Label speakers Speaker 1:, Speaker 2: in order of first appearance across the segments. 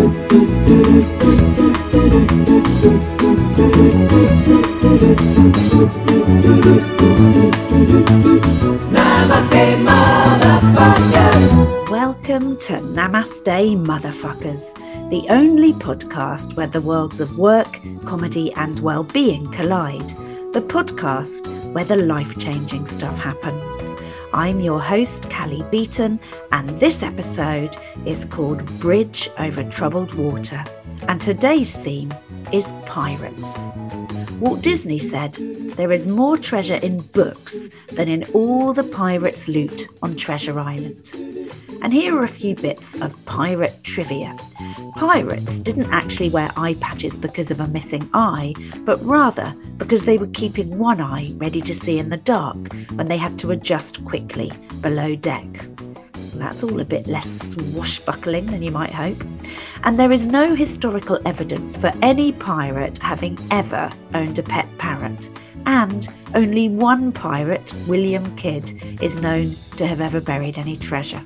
Speaker 1: Namaste, motherfuckers.
Speaker 2: Welcome to Namaste, Motherfuckers, the only podcast where the worlds of work, comedy, and well being collide. The podcast where the life changing stuff happens. I'm your host, Cally Beaton, and this episode is called Bridge Over Troubled Water. And today's theme is pirates. Walt Disney said, There is more treasure in books than in all the pirates' loot on Treasure Island. And here are a few bits of pirate trivia. Pirates didn't actually wear eye patches because of a missing eye, but rather because they were keeping one eye ready to see in the dark when they had to adjust quickly below deck. That's all a bit less swashbuckling than you might hope. And there is no historical evidence for any pirate having ever owned a pet parrot. And only one pirate, William Kidd, is known to have ever buried any treasure.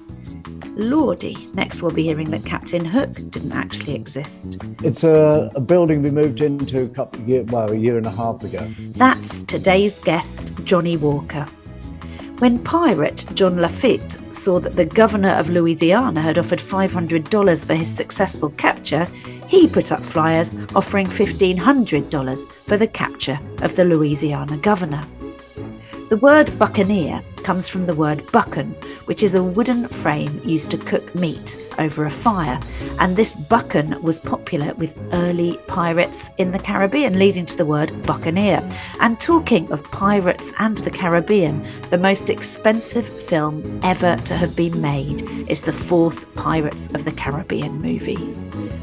Speaker 2: Lordy, next we'll be hearing that Captain Hook didn't actually exist.
Speaker 3: It's a, a building we moved into a couple of years, well, a year and a half ago.
Speaker 2: That's today's guest, Johnnie Walker. When pirate John Lafitte saw that the governor of Louisiana had offered $500 for his successful capture, he put up flyers offering $1,500 for the capture of the Louisiana governor. The word buccaneer comes from the word buccan, which is a wooden frame used to cook meat over a fire. And this buccan was popular with early pirates in the Caribbean, leading to the word buccaneer. And talking of pirates and the Caribbean, the most expensive film ever to have been made is the fourth Pirates of the Caribbean movie.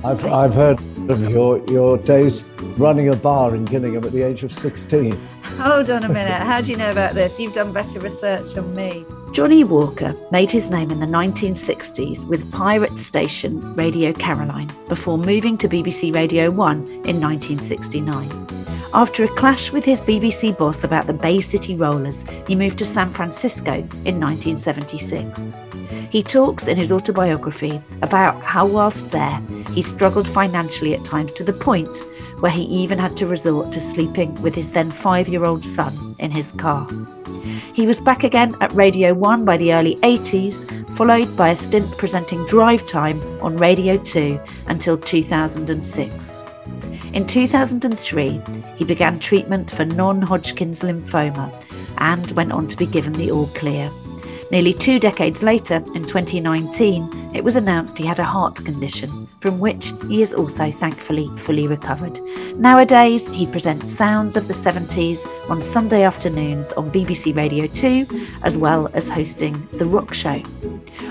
Speaker 3: I've, I've heard of your, your days running a bar in Gillingham at the age of 16.
Speaker 2: Hold on a minute. How do you know about this? You've done better research me. Johnnie Walker made his name in the 1960s with pirate station Radio Caroline before moving to BBC Radio 1 in 1969. After a clash with his BBC boss about the Bay City Rollers, he moved to San Francisco in 1976. He talks in his autobiography about how, whilst there, he struggled financially at times to the point where he even had to resort to sleeping with his then five year old son in his car. He was back again at Radio 1 by the early 80s, followed by a stint presenting Drive Time on Radio 2 until 2006. In 2003, he began treatment for non Hodgkin's lymphoma and went on to be given the all clear. Nearly two decades later, in 2019, it was announced he had a heart condition, from which he is also thankfully fully recovered. Nowadays, he presents Sounds of the 70s on Sunday afternoons on BBC Radio 2, as well as hosting The Rock Show.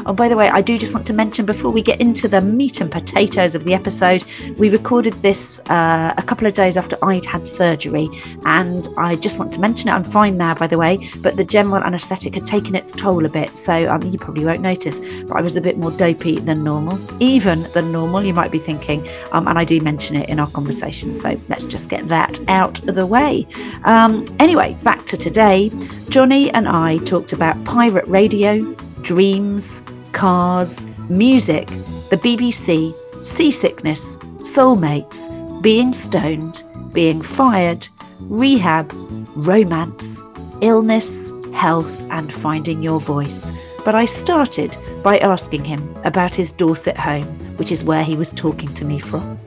Speaker 2: Oh, by the way, I do just want to mention before we get into the meat and potatoes of the episode, we recorded this uh, a couple of days after I'd had surgery, and I just want to mention it. I'm fine now, by the way, but the general anaesthetic had taken its toll a bit, so um, you probably won't notice, but I was a bit more dopey than normal, even than normal, you might be thinking, um, and I do mention it in our conversation, so let's just get that out of the way. Um, anyway, back to today. Johnnie and I talked about pirate radio, dreams, cars, music, the BBC, seasickness, soulmates, being stoned, being fired, rehab, romance, illness, health, and finding your voice. But I started by asking him about his Dorset home, which is where he was talking to me from.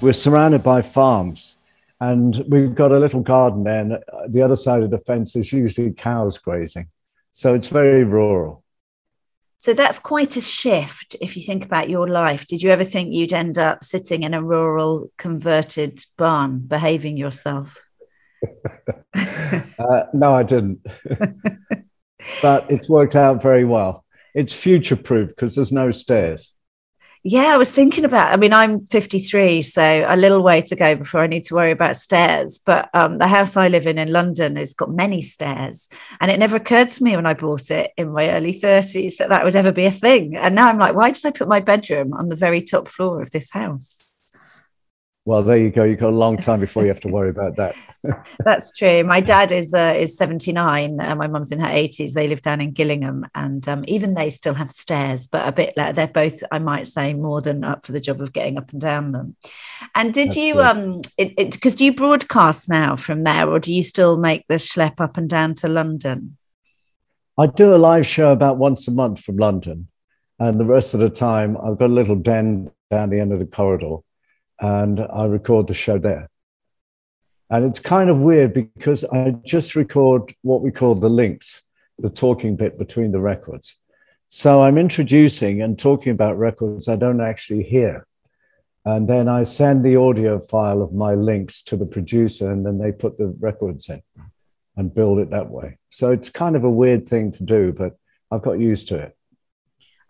Speaker 3: We're surrounded by farms and we've got a little garden there. And the other side of the fence is usually cows grazing. So it's very rural.
Speaker 2: So that's quite a shift if you think about your life. Did you ever think you'd end up sitting in a rural converted barn behaving yourself?
Speaker 3: uh, no, I didn't. but it's worked out very well. It's future proof because there's no stairs.
Speaker 2: Yeah, I was thinking about. I mean, I'm 53, so a little way to go before I need to worry about stairs. But um, the house I live in in London has got many stairs, and it never occurred to me when I bought it in my early 30s that that would ever be a thing. And now I'm like, why did I put my bedroom on the very top floor of this house?
Speaker 3: Well, there you go. You've got a long time before you have to worry about that.
Speaker 2: That's true. My dad is uh, is 79. Uh, my mum's in her 80s. They live down in Gillingham, and um, even they still have stairs, but a bit like they're both, I might say, more than up for the job of getting up and down them. And did That's you, good. um, because do you broadcast now from there, or do you still make the schlep up and down to London?
Speaker 3: I do a live show about once a month from London, and the rest of the time I've got a little den down the end of the corridor and I record the show there. And it's kind of weird because I just record what we call the links, the talking bit between the records. So I'm introducing and talking about records I don't actually hear. And then I send the audio file of my links to the producer, and then they put the records in and build it that way. So it's kind of a weird thing to do, but I've got used to it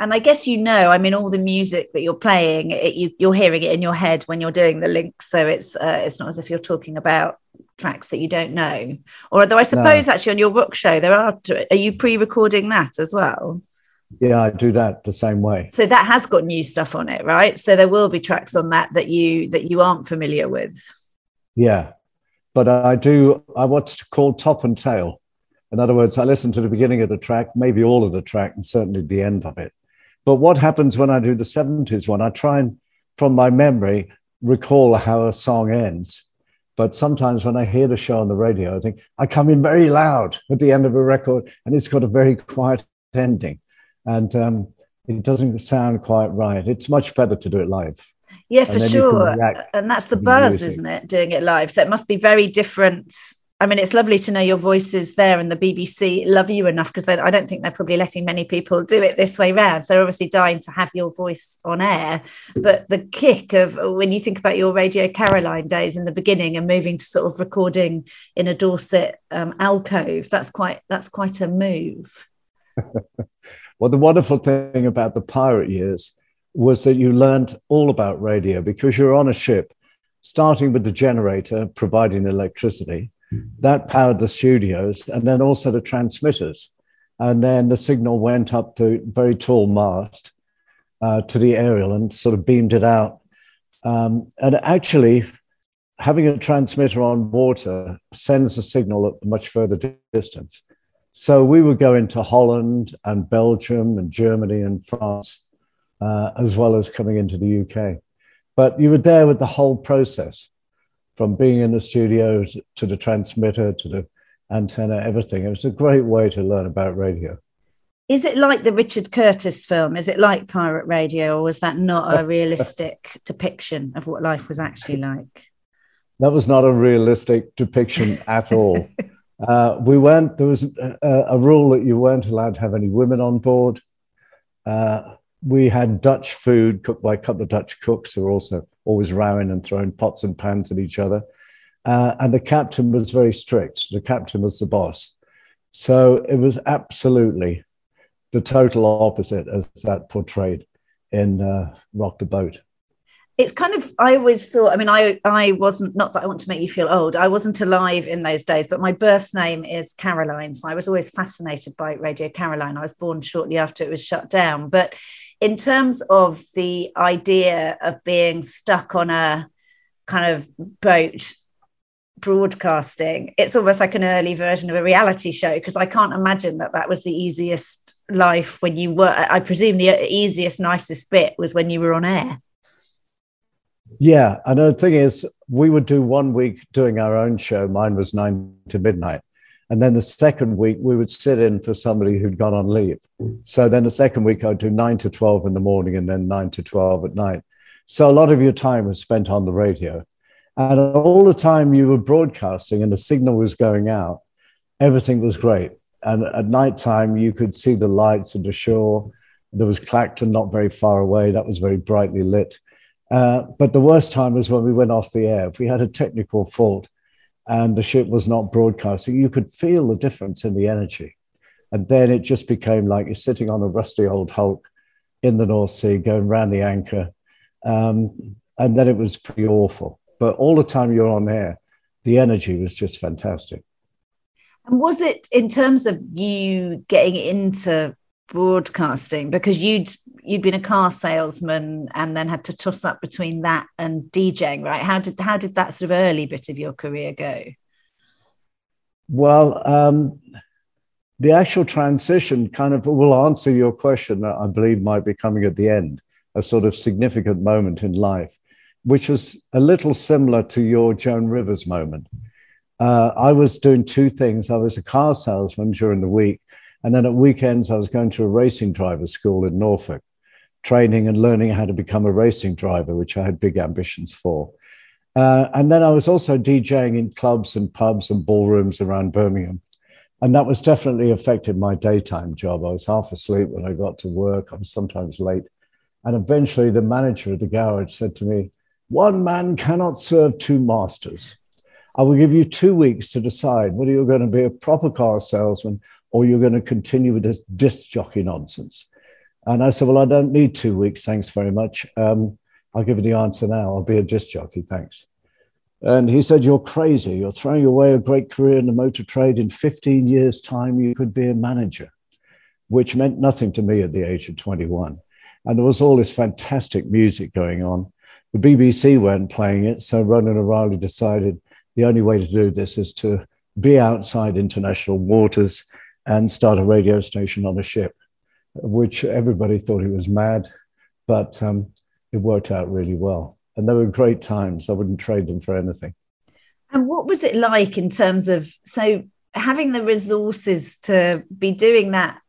Speaker 2: and I guess you know, I mean, all the music that you're playing, it, you, you're hearing it in your head when you're doing the links. So it's uh, it's not as if you're talking about tracks that you don't know. Or although I suppose no. actually on your rock show there are. Are you pre-recording that as well?
Speaker 3: Yeah, I do that the same way.
Speaker 2: So that has got new stuff on it, right? So there will be tracks on that that you that you aren't familiar with.
Speaker 3: Yeah, but I do. I what's called top and tail. In other words, I listen to the beginning of the track, maybe all of the track, and certainly the end of it but what happens when I do the 70s one? I try and, from my memory, recall how a song ends. But sometimes when I hear the show on the radio, I think I come in very loud at the end of a record and it's got a very quiet ending. And um, it doesn't sound quite right. It's much better to do it live.
Speaker 2: Yeah, for sure. And that's the buzz, isn't it? Doing it live. So it must be very different I mean, it's lovely to know your voices there and the BBC love you enough because I don't think they're probably letting many people do it this way round. So they're obviously dying to have your voice on air. But the kick of when you think about your Radio Caroline days in the beginning and moving to sort of recording in a Dorset um, alcove, that's quite that's quite a move.
Speaker 3: well, the wonderful thing about the pirate years was that you learned all about radio because you're on a ship, starting with the generator providing electricity that powered the studios and then also the transmitters. And then the signal went up to very tall mast uh, to the aerial and sort of beamed it out. Um, and actually, having a transmitter on water sends a signal at a much further distance. So we would go into Holland and Belgium and Germany and France, uh, as well as coming into the UK. But you were there with the whole process from being in the studio to the transmitter to the antenna, everything. It was a great way to learn about radio.
Speaker 2: Is it like the Richard Curtis film? Is it like Pirate Radio, or was that not a realistic depiction of what life was actually like?
Speaker 3: That was not a realistic depiction at all. uh, we weren't. There was a, a, rule that you weren't allowed to have any women on board. Uh, we had Dutch food cooked by a couple of Dutch cooks who were also always rowing and throwing pots and pans at each other. Uh, and the captain was very strict. The captain was the boss. So it was absolutely the total opposite as that portrayed in uh, Rock the Boat
Speaker 2: it's kind of i always thought i mean i i wasn't not that i want to make you feel old i wasn't alive in those days but my birth name is caroline so i was always fascinated by radio caroline i was born shortly after it was shut down but in terms of the idea of being stuck on a kind of boat broadcasting it's almost like an early version of a reality show because i can't imagine that that was the easiest life when you were i presume the easiest nicest bit was when you were on air
Speaker 3: yeah, and the thing is, we would do one week doing our own show. Mine was nine to midnight. And then the second week, we would sit in for somebody who'd gone on leave. So then the second week, I'd do nine to 12 in the morning and then nine to 12 at night. So a lot of your time was spent on the radio. And all the time you were broadcasting and the signal was going out, everything was great. And at night time, you could see the lights of the shore. There was Clacton not very far away. That was very brightly lit. Uh, but the worst time was when we went off the air. If we had a technical fault and the ship was not broadcasting, you could feel the difference in the energy. And then it just became like you're sitting on a rusty old hulk in the North Sea going round the anchor. Um, and then it was pretty awful. But all the time you're on air, the energy was just fantastic.
Speaker 2: And was it in terms of you getting into broadcasting because you'd you'd been a car salesman and then had to toss up between that and DJing, right? How did how did that sort of early bit of your career go?
Speaker 3: Well, um, the actual transition kind of will answer your question that I believe might be coming at the end, a sort of significant moment in life, which was a little similar to your Joan Rivers moment. Uh, I was doing two things. I was a car salesman during the week, and then at weekends, I was going to a racing driver school in Norfolk, training and learning how to become a racing driver, which I had big ambitions for. Uh, and then I was also DJing in clubs and pubs and ballrooms around Birmingham. And that was definitely affected my daytime job. I was half asleep when I got to work. I was sometimes late. And eventually, the manager of the garage said to me, One man cannot serve two masters. I will give you two weeks to decide whether you're going to be a proper car salesman or you're going to continue with this disc jockey nonsense. And I said, Well, I don't need two weeks. Thanks very much. Um, I'll give you the answer now. I'll be a disc jockey. Thanks. And he said, You're crazy. You're throwing away a great career in the motor trade. In 15 years' time, you could be a manager, which meant nothing to me at the age of 21. And there was all this fantastic music going on. The BBC weren't playing it. So Ronan O'Rahilly decided the only way to do this is to be outside international waters and start a radio station on a ship, which everybody thought he was mad. But um, it worked out really well. And they were great times. I wouldn't trade them for anything.
Speaker 2: And what was it like in terms of so having the resources to be doing that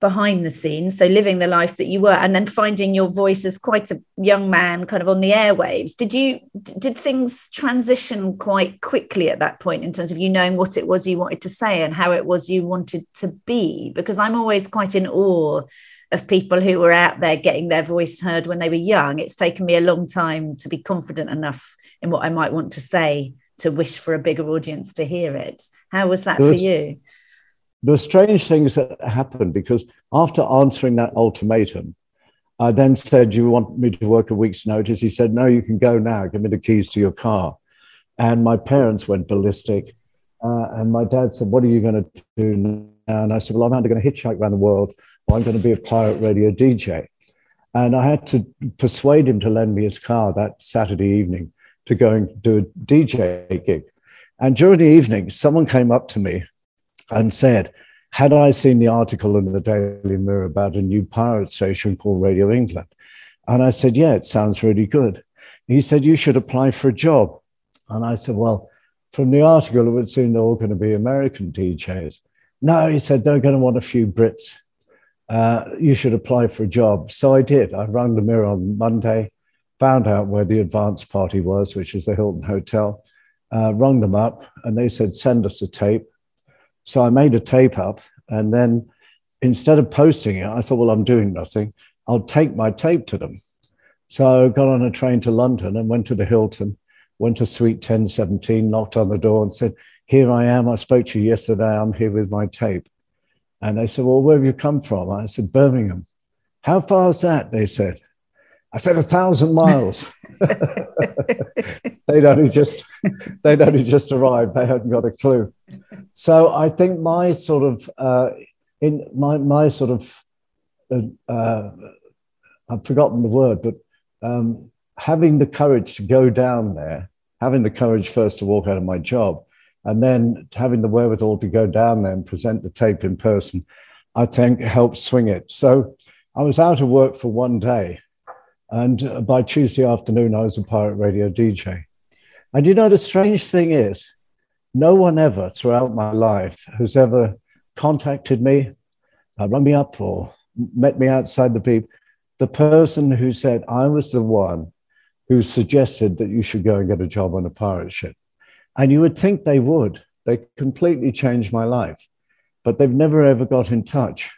Speaker 2: behind the scenes so living the life that you were and then finding your voice as quite a young man kind of on the airwaves did you did things transition quite quickly at that point in terms of you knowing what it was you wanted to say and how it was you wanted to be because i'm always quite in awe of people who were out there getting their voice heard when they were young. It's taken me a long time to be confident enough in what I might want to say to wish for a bigger audience to hear it. How was that for you?
Speaker 3: There were strange things that happened because after answering that ultimatum, I then said, you want me to work a week's notice? He said, No, you can go now. Give me the keys to your car. And my parents went ballistic. Uh, and my dad said, What are you going to do now? and I said, Well, I'm either going to hitchhike around the world or I'm going to be a pirate radio DJ. And I had to persuade him to lend me his car that Saturday evening to go and do a DJ gig. And during the evening, someone came up to me and said, Had I seen the article in the Daily Mirror about a new pirate station called Radio England? And I said, Yeah, it sounds really good. He said, You should apply for a job. And I said, Well, from the article, it would seem they're all going to be American DJs. No, he said, they're going to want a few Brits. Uh, you should apply for a job. So I did. I rang the mirror on Monday, found out where the advance party was, which is the Hilton Hotel, uh, rung them up, and they said, send us a tape. So I made a tape up, and then instead of posting it, I thought, well, I'm doing nothing. I'll take my tape to them. So I got on a train to London and went to the Hilton, went to suite 1017, knocked on the door and said, here I am. I spoke to you yesterday. I'm here with my tape. And they said, Well, where have you come from? I said, Birmingham. How far is that? They said. I said, A thousand miles. they'd only just they'd only just arrived. They hadn't got a clue. So I think my sort of uh, in my my sort of uh, uh, I've forgotten the word, but um, having the courage to go down there, having the courage first to walk out of my job, and then having the wherewithal to go down there and present the tape in person, I think helped swing it. So I was out of work for one day. And by Tuesday afternoon, I was a pirate radio DJ. And you know, the strange thing is, no one ever throughout my life has ever contacted me, uh, run me up, or met me outside the beep. The person who said I was the one who suggested that you should go and get a job on a pirate ship. And you would think they would. They completely changed my life, but they've never ever got in touch,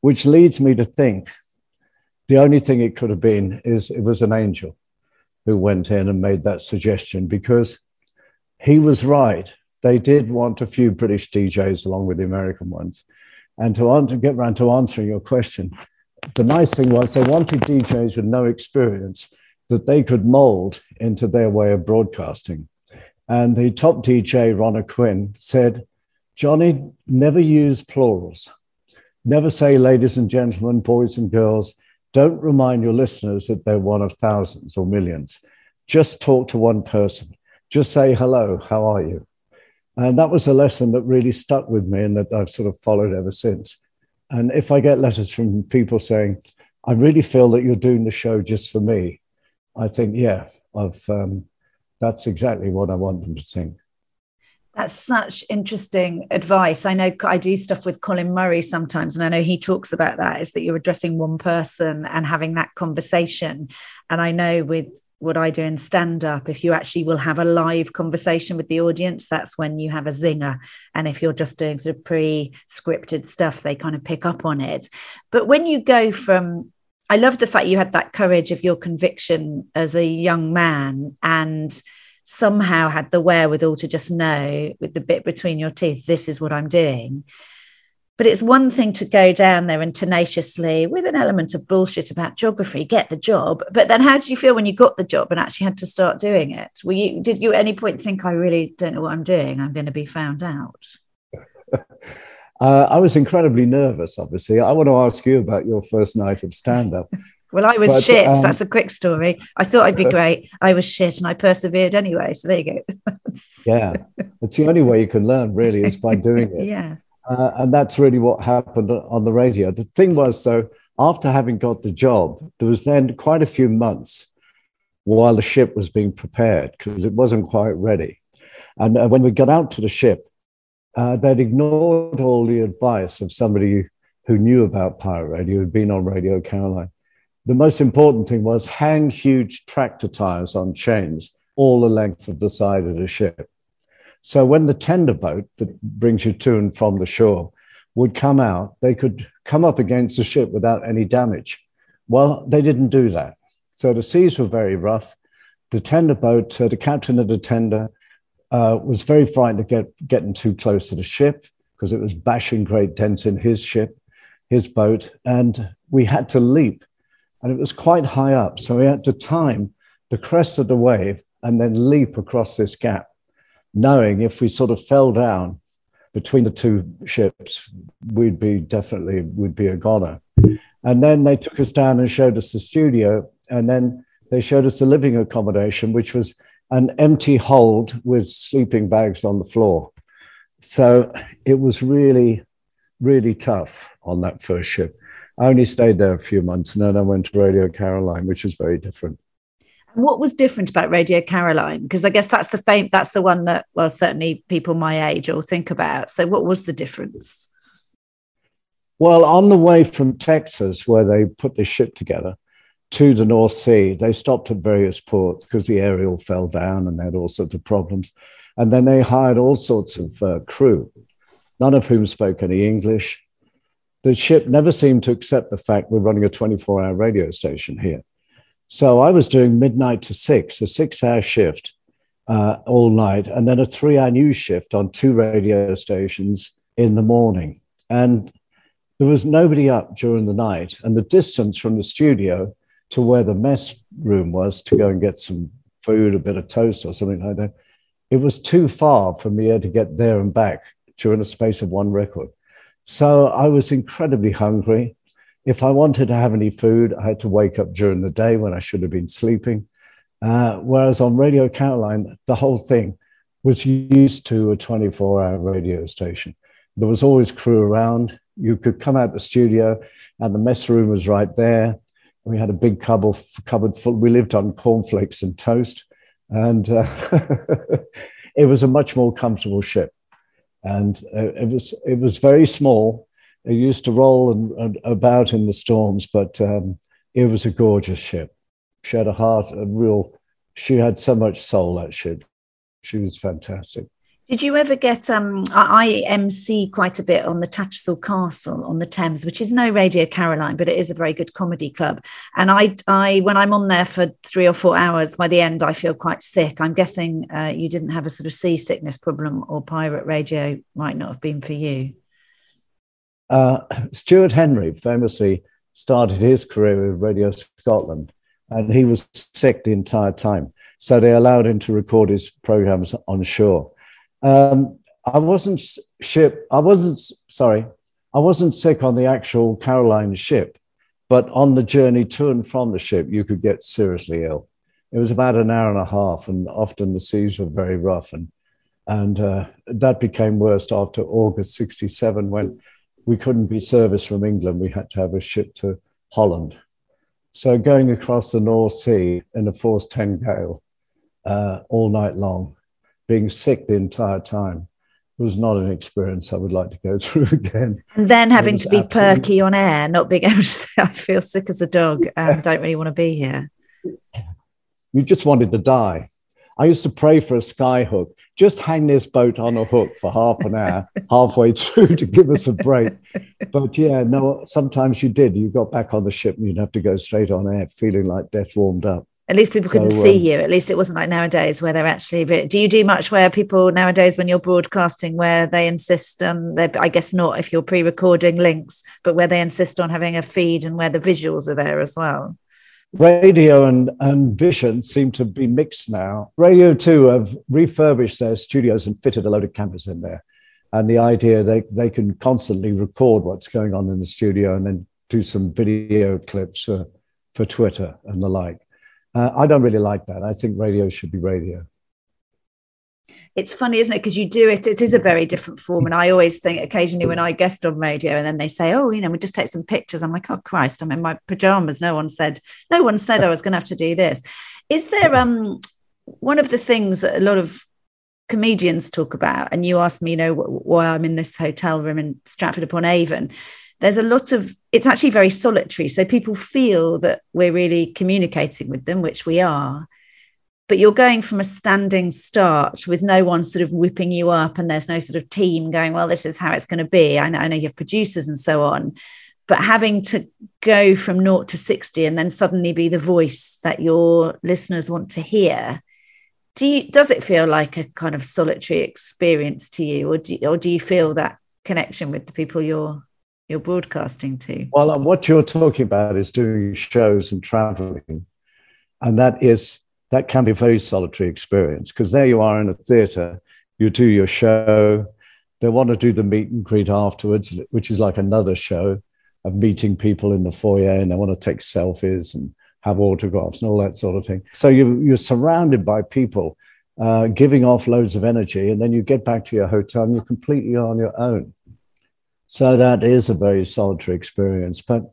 Speaker 3: which leads me to think the only thing it could have been is it was an angel who went in and made that suggestion because he was right. They did want a few British DJs along with the American ones. And to, answer, get around to answering your question, the nice thing was they wanted DJs with no experience that they could mold into their way of broadcasting. And the top DJ, Ron Quinn, said, Johnnie, never use plurals. Never say, ladies and gentlemen, boys and girls. Don't remind your listeners that they're one of thousands or millions. Just talk to one person. Just say, hello, how are you? And that was a lesson that really stuck with me and that I've sort of followed ever since. And if I get letters from people saying, I really feel that you're doing the show just for me, I think, yeah, I've, um, that's exactly what I want them to think.
Speaker 2: That's such interesting advice. I know I do stuff with Colin Murray sometimes, and I know he talks about that is that you're addressing one person and having that conversation. And I know with what I do in stand up, if you actually will have a live conversation with the audience, that's when you have a zinger. And if you're just doing sort of pre scripted stuff, they kind of pick up on it. But when you go from, I love the fact you had that courage of your conviction as a young man and somehow had the wherewithal to just know with the bit between your teeth, this is what I'm doing. But it's one thing to go down there and tenaciously, with an element of bullshit about geography, get the job. But then, how did you feel when you got the job and actually had to start doing it? Were you did you at any point think, I really don't know what I'm doing? I'm going to be found out.
Speaker 3: Uh, I was incredibly nervous. Obviously, I want to ask you about your first night of stand-up.
Speaker 2: Well, I was but, shit. Um, That's a quick story. I thought I'd be great. I was shit and I persevered anyway. So there you go.
Speaker 3: yeah. It's the only way you can learn, really, is by doing it.
Speaker 2: yeah.
Speaker 3: Uh, and that's really what happened on the radio. The thing was, though, after having got the job, there was then quite a few months while the ship was being prepared because it wasn't quite ready. And uh, when we got out to the ship, uh, they'd ignored all the advice of somebody who knew about pirate radio, who'd been on Radio Caroline the most important thing was hang huge tractor tires on chains all the length of the side of the ship. So when the tender boat that brings you to and from the shore would come out, they could come up against the ship without any damage. Well, they didn't do that. So the seas were very rough. The tender boat, uh, the captain of the tender, uh, was very frightened of get, getting too close to the ship because it was bashing great dents in his ship, his boat, and we had to leap and it was quite high up. So we had to time the crest of the wave and then leap across this gap, knowing if we sort of fell down between the two ships, we'd be definitely would be a goner. And then they took us down and showed us the studio, and then they showed us the living accommodation, which was an empty hold with sleeping bags on the floor. So it was really, really tough on that first ship. I only stayed there a few months and then I went to Radio Caroline, which is very different.
Speaker 2: What was different about Radio Caroline? Because I guess that's the fame, that's the one that, well, certainly people my age all think about. So, what was the difference?
Speaker 3: Well, on the way from Texas, where they put the ship together, to the North Sea, they stopped at various ports because the aerial fell down and they had all sorts of problems. And then they hired all sorts of uh, crew, none of whom spoke any English the ship never seemed to accept the fact we're running a 24 hour radio station here. So I was doing midnight to six, a six hour shift uh, all night, and then a three hour news shift on two radio stations in the morning. And there was nobody up during the night. And the distance from the studio to where the mess room was to go and get some food, a bit of toast or something like that, it was too far for me to get there and back during the space of one record. So I was incredibly hungry. If I wanted to have any food, I had to wake up during the day when I should have been sleeping. Uh, whereas on Radio Caroline, the whole thing was used to a 24 hour radio station. There was always crew around. You could come out the studio, and the mess room was right there. We had a big cupboard, full. We lived on cornflakes and toast, and uh, it was a much more comfortable ship and uh, it was it was very small. It used to roll and, and about in the storms, but um, it was a gorgeous ship. She had a heart, a real. She had so much soul. That ship. She was fantastic.
Speaker 2: Did you ever get? Um, I MC quite a bit on the Tattershall Castle on the Thames, which is no Radio Caroline, but it is a very good comedy club. And I, I, when I'm on there for three or four hours, by the end I feel quite sick. I'm guessing uh, you didn't have a sort of seasickness problem, or pirate radio might not have been for you.
Speaker 3: Uh, Stuart Henry famously started his career with Radio Scotland, and he was sick the entire time. So they allowed him to record his programs on shore. Um, I wasn't ship. I wasn't sorry. I wasn't sick on the actual Caroline ship, but on the journey to and from the ship, you could get seriously ill. It was about an hour and a half, and often the seas were very rough. And, and uh, that became worse after August 67 when we couldn't be serviced from England. We had to have a ship to Holland. So going across the North Sea in a force 10 gale uh, all night long, being sick the entire time, was not an experience I would like to go through again.
Speaker 2: And then having to be absolutely... perky on air, not being able to say, I feel sick as a dog and don't really want to be here.
Speaker 3: You just wanted to die. I used to pray for a sky hook. Just hang this boat on a hook for half an hour, halfway through to give us a break. But yeah, no, sometimes you did. You got back on the ship and you'd have to go straight on air, feeling like death warmed up.
Speaker 2: At least people couldn't so, see um, you. At least it wasn't like nowadays where they're actually. Do you do much where people nowadays, when you're broadcasting, where they insist on? Their, I guess not if you're pre-recording links, but where they insist on having a feed and where the visuals are there as well.
Speaker 3: Radio and, and vision seem to be mixed now. Radio 2 have refurbished their studios and fitted a load of cameras in there. And the idea they, they can constantly record what's going on in the studio and then do some video clips for, for Twitter and the like. Uh, I don't really like that. I think radio should be radio.
Speaker 2: It's funny, isn't it? Because you do it, it is a very different form. And I always think occasionally when I guest on radio and then they say, oh, you know, we just take some pictures. I'm like, oh, Christ, I'm in my pajamas. No one said, no one said I was going to have to do this. Is there um one of the things that a lot of comedians talk about, and you asked me, you know, why I'm in this hotel room in Stratford upon Avon there's a lot of it's actually very solitary. So people feel that we're really communicating with them which we are but you're going from a standing start with no one sort of whipping you up and there's no sort of team going well this is how it's going to be. I know, I know you have producers and so on. But having to go from naught to 60 and then suddenly be the voice that your listeners want to hear do you, does it feel like a kind of solitary experience to you? Or do, or do you feel that connection with the people you're you're broadcasting to?
Speaker 3: Well, uh, what you're talking about is doing shows and traveling. And that is that can be a very solitary experience because there you are in a theater, you do your show, they want to do the meet and greet afterwards, which is like another show of meeting people in the foyer and they want to take selfies and have autographs and all that sort of thing. So you, you're surrounded by people uh, giving off loads of energy, and then you get back to your hotel and you're completely on your own. So that is a very solitary experience. But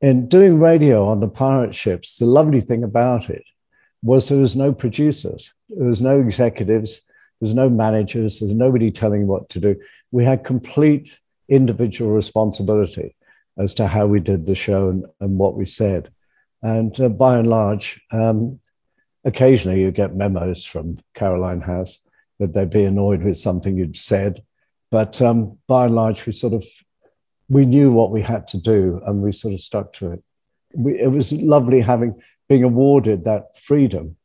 Speaker 3: in doing radio on the pirate ships, the lovely thing about it was there was no producers, there was no executives, there was no managers, there's nobody telling what to do. We had complete individual responsibility as to how we did the show and, and what we said. And uh, by and large, um, occasionally you get memos from Caroline House that they'd be annoyed with something you'd said but um, by and large, we sort of we knew what we had to do, and we sort of stuck to it. We, it was lovely having being awarded that freedom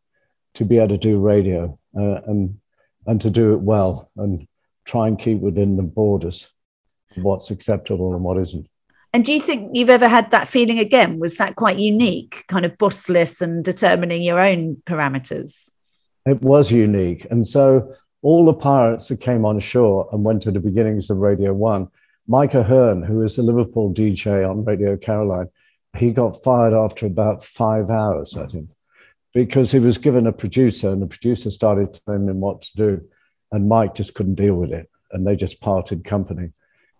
Speaker 3: to be able to do radio uh, and and to do it well and try and keep within the borders of what's acceptable and what isn't.
Speaker 2: And do you think you've ever had that feeling again? Was that quite unique, kind of bossless and determining your own parameters?
Speaker 3: It was unique. And so all the pirates that came on shore and went to the beginnings of Radio One, Mike Ahern, who is a Liverpool DJ on Radio Caroline, he got fired after about five hours, I think, because he was given a producer and the producer started telling him what to do. And Mike just couldn't deal with it. And they just parted company.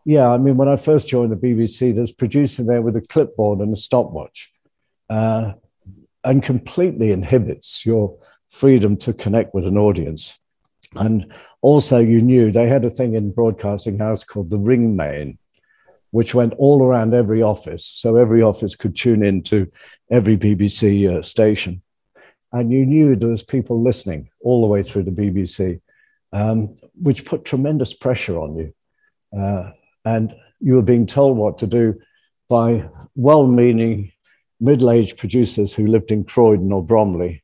Speaker 3: Yeah, I mean, when I first joined the BBC, there's producer there with a clipboard and a stopwatch uh, and completely inhibits your freedom to connect with an audience. And also, you knew they had a thing in Broadcasting House called the ring main, which went all around every office. So every office could tune in to every BBC uh, station. And you knew there was people listening all the way through the BBC, um, which put tremendous pressure on you. Uh, and you were being told what to do by well meaning middle aged producers who lived in Croydon or Bromley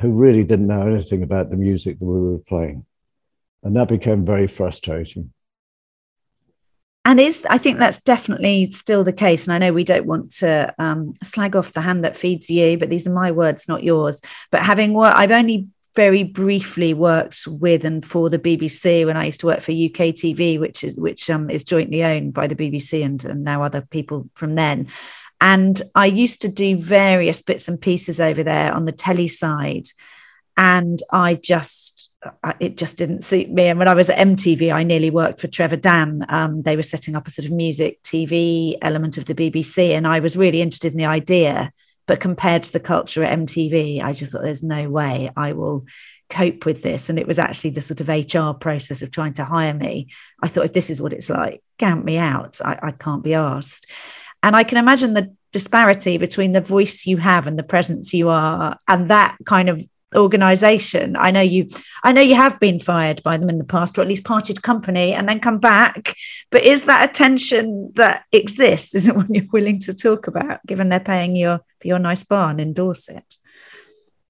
Speaker 3: who really didn't know anything about the music that we were playing. And that became very frustrating.
Speaker 2: And is I think that's definitely still the case. And I know we don't want to um, slag off the hand that feeds you, but these are my words, not yours. But having worked, I've only very briefly worked with and for the BBC when I used to work for UK TV, which is which um, is jointly owned by the BBC and, and now other people from then. And I used to do various bits and pieces over there on the telly side. And I just it just didn't suit me. And when I was at MTV, I nearly worked for Trevor Dann. Um, they were setting up a sort of music TV element of the BBC, and I was really interested in the idea. But compared to the culture at MTV, I just thought there's no way I will cope with this. And it was actually the sort of HR process of trying to hire me. I thought, if this is what it's like, count me out. I, I can't be asked. And I can imagine the disparity between the voice you have and the presence you are, and that kind of organization. I know you i know you have been fired by them in the past or at least parted company and then come back. But is that a tension that exists? Is it one you're willing to talk about given they're paying you for your nice barn in dorset?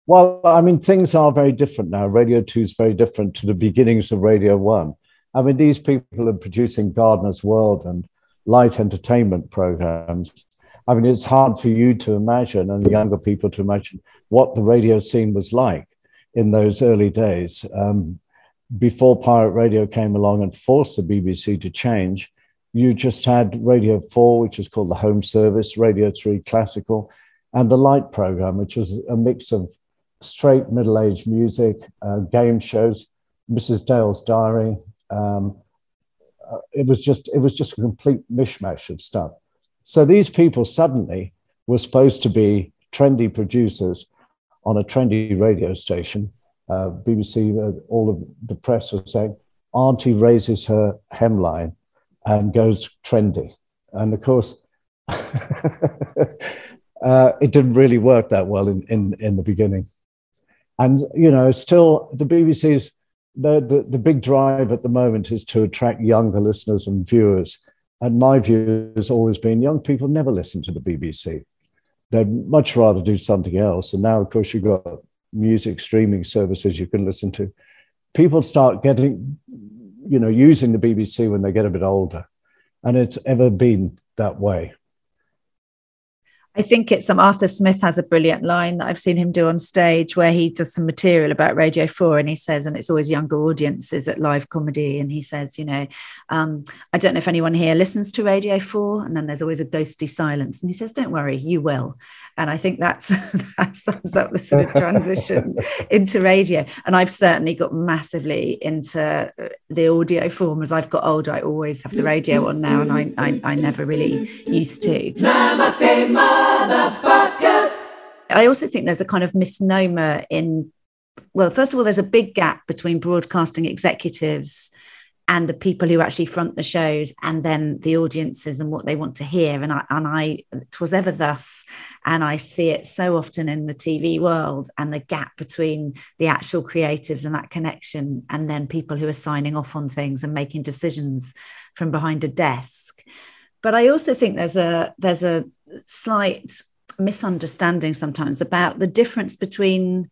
Speaker 3: Well i mean things are very different now. Radio 2 is very different to the beginnings of radio 1 i mean these people are producing gardener's world and light entertainment programs I mean, it's hard for you to imagine and younger people to imagine what the radio scene was like in those early days. Um, before pirate radio came along and forced the BBC to change, you just had Radio 4, which is called the Home Service, Radio 3 Classical, and the Light program, which was a mix of straight middle aged music, uh, game shows, Mrs. Dale's Diary. Um, it was just it was just a complete mishmash of stuff. So these people suddenly were supposed to be trendy producers on a trendy radio station. Uh, BBC, uh, all of the press was saying, Auntie raises her hemline and goes trendy. And of course, uh, it didn't really work that well in, in, in the beginning. And, you know, still the BBC's, the, the, the big drive at the moment is to attract younger listeners and viewers and my view has always been young people never listen to the BBC. They'd much rather do something else. And now, of course, you've got music streaming services you can listen to. People start getting, you know, using the BBC when they get a bit older. And it's ever been that way.
Speaker 2: I think it's some um, Arthur Smith has a brilliant line that I've seen him do on stage where he does some material about Radio 4 and he says, and it's always younger audiences at live comedy. And he says, you know, um, I don't know if anyone here listens to Radio 4. And then there's always a ghostly silence. And he says, don't worry, you will. And I think that's that sums up the sort of transition into radio. And I've certainly got massively into the audio form as I've got older. I always have the radio on now and I, I, I never really used to. Namaste, motherfuckers. I also think there's a kind of misnomer in, well, first of all, there's a big gap between broadcasting executives and the people who actually front the shows and then the audiences and what they want to hear. And i and i was ever thus. And i see it so often in the tv world and the gap between the actual creatives and that connection and then people who are signing off on things and making decisions from behind a desk. But i also think there's a there's a slight misunderstanding sometimes about the difference between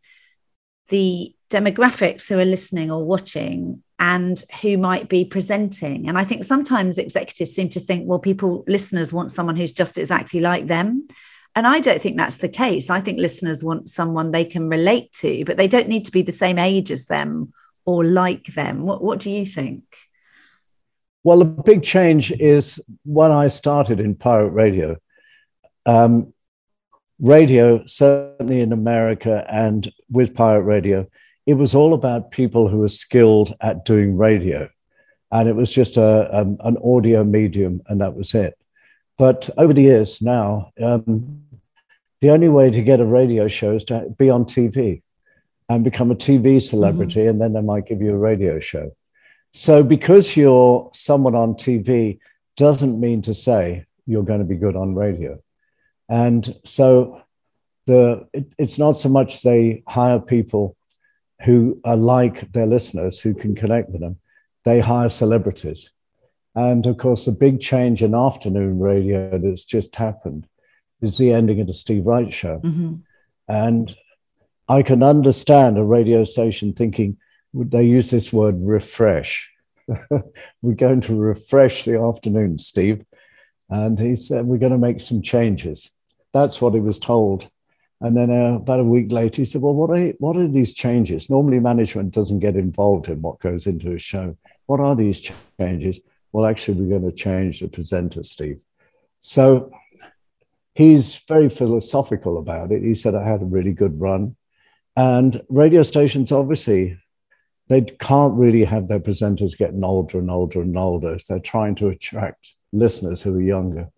Speaker 2: the demographics who are listening or watching and who might be presenting. And I think sometimes executives seem to think, well, people, listeners want someone who's just exactly like them. And I don't think that's the case. I think listeners want someone they can relate to, but they don't need to be the same age as them or like them. What, what do you think?
Speaker 3: Well, the big change is when I started in pirate radio. Um, radio, certainly in America and with pirate radio, it was all about people who were skilled at doing radio. And it was just a, um, an audio medium, and that was it. But over the years now, um, the only way to get a radio show is to be on TV and become a TV celebrity, mm-hmm. and then they might give you a radio show. So, because you're someone on TV doesn't mean to say you're going to be good on radio. And so, the it, it's not so much they hire people who are like their listeners, who can connect with them. They hire celebrities. And of course, the big change in afternoon radio that's just happened is the ending of the Steve Wright show. Mm-hmm. And I can understand a radio station thinking, would they use this word refresh? we're going to refresh the afternoon, Steve. And he said, we're going to make some changes. That's what he was told And then uh, about a week later, he said, Well, what are, what are these changes? Normally, management doesn't get involved in what goes into a show. What are these changes? Well, actually, we're going to change the presenter, Steve. So he's very philosophical about it. He said, I had a really good run. And radio stations, obviously, they can't really have their presenters getting older and older and older if they're trying to attract listeners who are younger.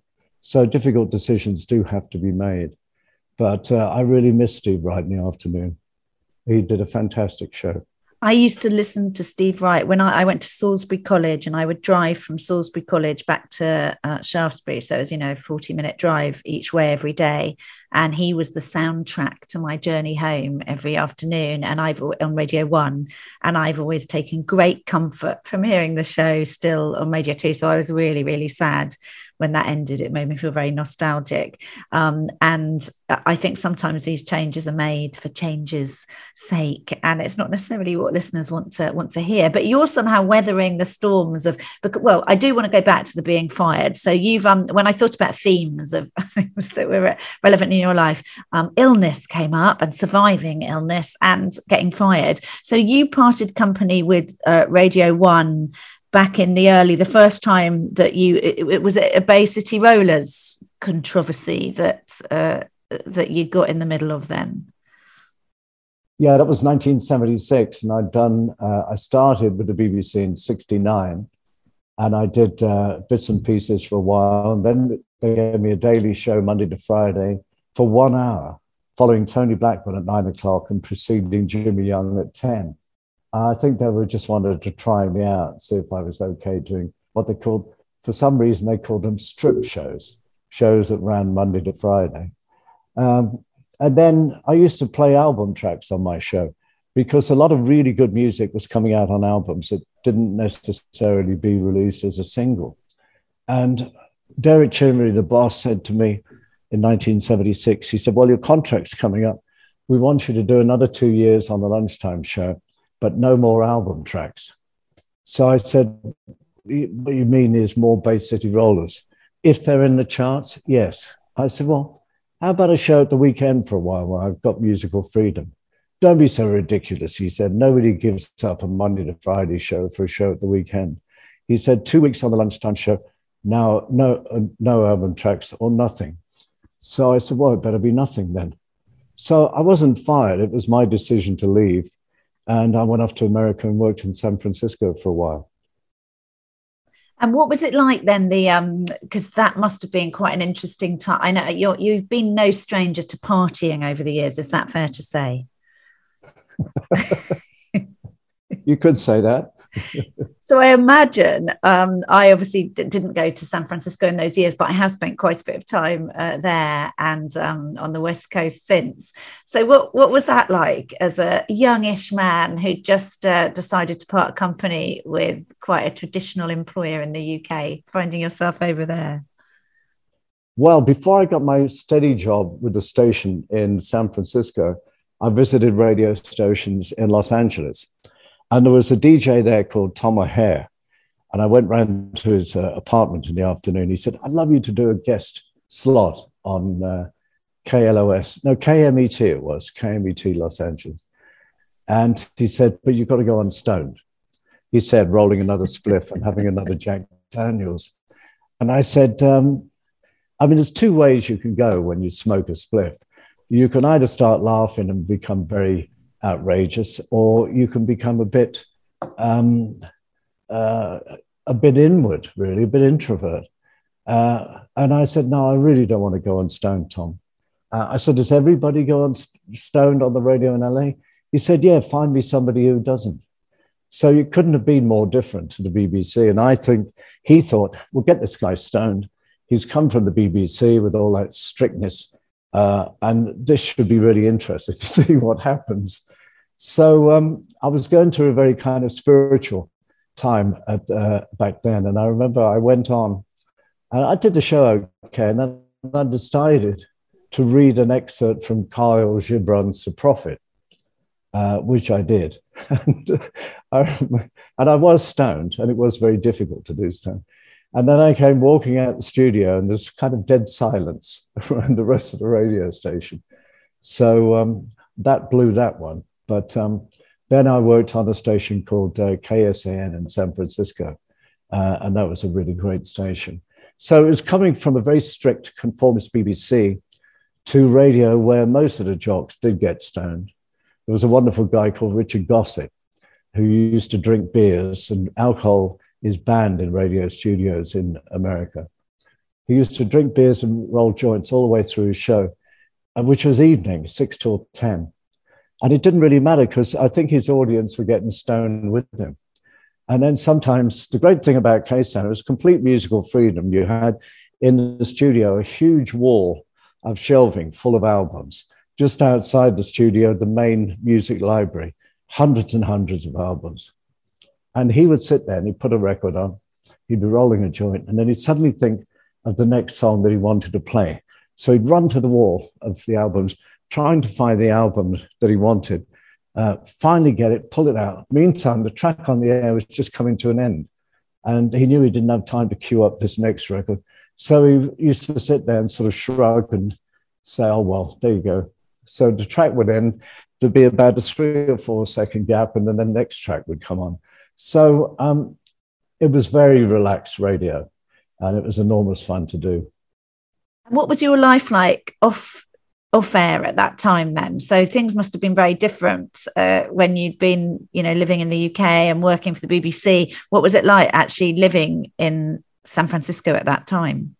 Speaker 3: So difficult decisions do have to be made. But uh, I really miss Steve Wright in the afternoon. He did a fantastic show.
Speaker 2: I used to listen to Steve Wright when I, I, went to Salisbury College and I would drive from Salisbury College back to uh, Shaftesbury. So it was, you know, 40 minute drive each way every day. And he was the soundtrack to my journey home every afternoon. And I've on Radio One. And I've always taken great comfort from hearing the show still on Radio Two. So I was really, really sad when that ended. It made me feel very nostalgic. Um, and I think sometimes these changes are made for change's sake, and it's not necessarily what listeners want to want to hear. But you're somehow weathering the storms of. Well, I do want to go back to the being fired. So you've um, when I thought about themes of things that were relevant in your life, um, illness came up and surviving illness and getting fired. So you parted company with uh, Radio One back in the early, the first time that you, it, it was a Bay City Rollers controversy that uh, that you got in the middle of then.
Speaker 3: Yeah, that was 1976, and I'd done. Uh, I started with the BBC in '69, and I did uh, bits and pieces for a while, and then they gave me a daily show Monday to Friday for one hour, following Tony Blackburn at nine o'clock and preceding Jimmy Young at ten. I think they were just wanted to try me out, see if I was okay doing what they called, for some reason, they called them strip shows, shows that ran Monday to Friday. Um, and then I used to play album tracks on my show because a lot of really good music was coming out on albums that didn't necessarily be released as a single. And Derek Chinnery, the boss, said to me in 1976, he said, Well, your contract's coming up. We want you to do another two years on the lunchtime show but no more album tracks. So I said, What you mean is more Bay City Rollers? If they're in the charts, yes. I said, Well, how about a show at the weekend for a while where I've got musical freedom? Don't be so ridiculous, he said. Nobody gives up a Monday to Friday show for a show at the weekend. He said, Two weeks on the lunchtime show, now no, uh, no album tracks or nothing. So I said, Well, it better be nothing then. So I wasn't fired. It was my decision to leave. And I went off to America and worked in San Francisco for a while.
Speaker 2: And what was it like then? The um, because that must have been quite an interesting time. I know you you've been no stranger to partying over the years. Is that fair to say?
Speaker 3: you could say that.
Speaker 2: So I imagine um, I obviously d- didn't go to San Francisco in those years, but I have spent quite a bit of time uh, there and um, on the West Coast since. So what what was that like as a youngish man who just uh, decided to part company with quite a traditional employer in the UK, finding yourself over there?
Speaker 3: Well, before I got my steady job with the station in San Francisco, I visited radio stations in Los Angeles. And there was a DJ there called Tom O'Hare. And I went round to his uh, apartment in the afternoon. He said, I'd love you to do a guest slot on uh, KLOS. No, KMET it was, KMET Los Angeles. And he said, But you've got to go on stoned. He said, rolling another spliff and having another Jack Daniels. And I said, um, I mean, there's two ways you can go when you smoke a spliff. You can either start laughing and become very outrageous, or you can become a bit um, uh, a bit inward, really, a bit introvert. Uh, and I said, no, I really don't want to go on Stone, Tom. Uh, I said, does everybody go on stoned on the radio in LA? He said, yeah, find me somebody who doesn't. So it couldn't have been more different to the BBC. And I think he thought, we'll get this guy stoned. He's come from the BBC with all that strictness. Uh, and this should be really interesting to see what happens. So um, I was going through a very kind of spiritual time at, uh, back then. And I remember I went on, and I did the show okay, and then I decided to read an excerpt from Khalil Gibran's The Prophet, uh, which I did. and, I, and I was stoned, and it was very difficult to do stoned. And then I came walking out the studio, and there's kind of dead silence around the rest of the radio station. So um, that blew that one. But um, then I worked on a station called uh, KSAN in San Francisco, uh, and that was a really great station. So it was coming from a very strict conformist BBC to radio where most of the jocks did get stoned. There was a wonderful guy called Richard Gossett who used to drink beers, and alcohol is banned in radio studios in America. He used to drink beers and roll joints all the way through his show, uh, which was evening, six till 10. And it didn't really matter because I think his audience were getting stoned with him. And then sometimes the great thing about KSAN was complete musical freedom. You had in the studio a huge wall of shelving full of albums. Just outside the studio, the main music library, hundreds and hundreds of albums. And he would sit there and he'd put a record on, he'd be rolling a joint, and then he'd suddenly think of the next song that he wanted to play. So he'd run to the wall of the albums, trying to find the album that he wanted, uh, finally get it, pull it out. Meantime, the track on the air was just coming to an end. And he knew he didn't have time to cue up this next record. So he used to sit there and sort of shrug and say, oh, well, there you go. So the track would end, there'd be about a three or four second gap, and then the next track would come on. So um, it was very relaxed radio, and it was enormous fun to do.
Speaker 2: What was your life like off off air at that time then. So things must have been very different uh, when you'd been you know living in the uk and working for the bbc what was it like actually living in san francisco at that time?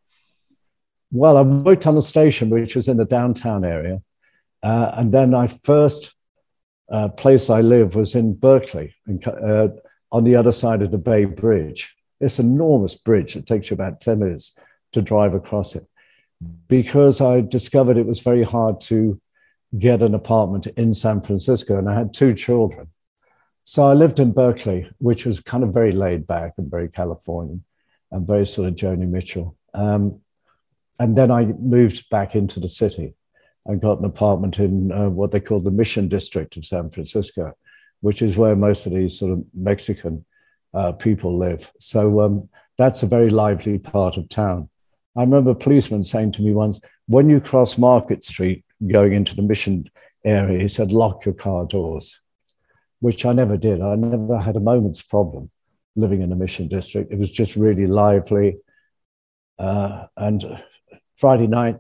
Speaker 3: Well i worked on a station which was in the downtown area uh, and then my first uh, place i lived was in berkeley in, uh, on the other side of the bay bridge. This enormous bridge. It takes you about 10 minutes to drive across it because I discovered it was very hard to get an apartment in San Francisco, and I had two children. So I lived in Berkeley, which was kind of very laid back and very Californian and very sort of Joni Mitchell. Um, and then I moved back into the city and got an apartment in uh, what they call the Mission District of San Francisco, which is where most of these sort of Mexican uh, people live. So um, that's a very lively part of town. I remember a policeman saying to me once, when you cross Market Street going into the mission area, he said, lock your car doors, which I never did. I never had a moment's problem living in the mission district. It was just really lively. Uh, and Friday night,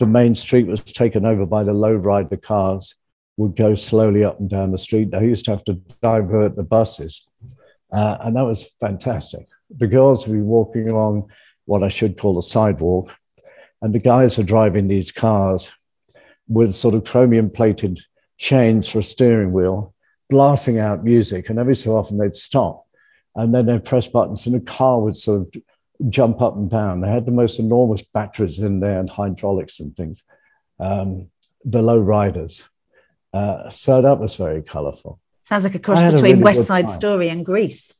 Speaker 3: the main street was taken over by the lowrider cars, would go slowly up and down the street. They used to have to divert the buses. Uh, and that was fantastic. The girls would be walking along what I should call a sidewalk. And the guys are driving these cars with sort of chromium plated chains for a steering wheel, blasting out music. And every so often they'd stop and then they'd press buttons and the car would sort of jump up and down. They had the most enormous batteries in there and hydraulics and things, um, the low riders. Uh, so that was very colorful.
Speaker 2: Sounds like a cross between a really West Side Story and Grease.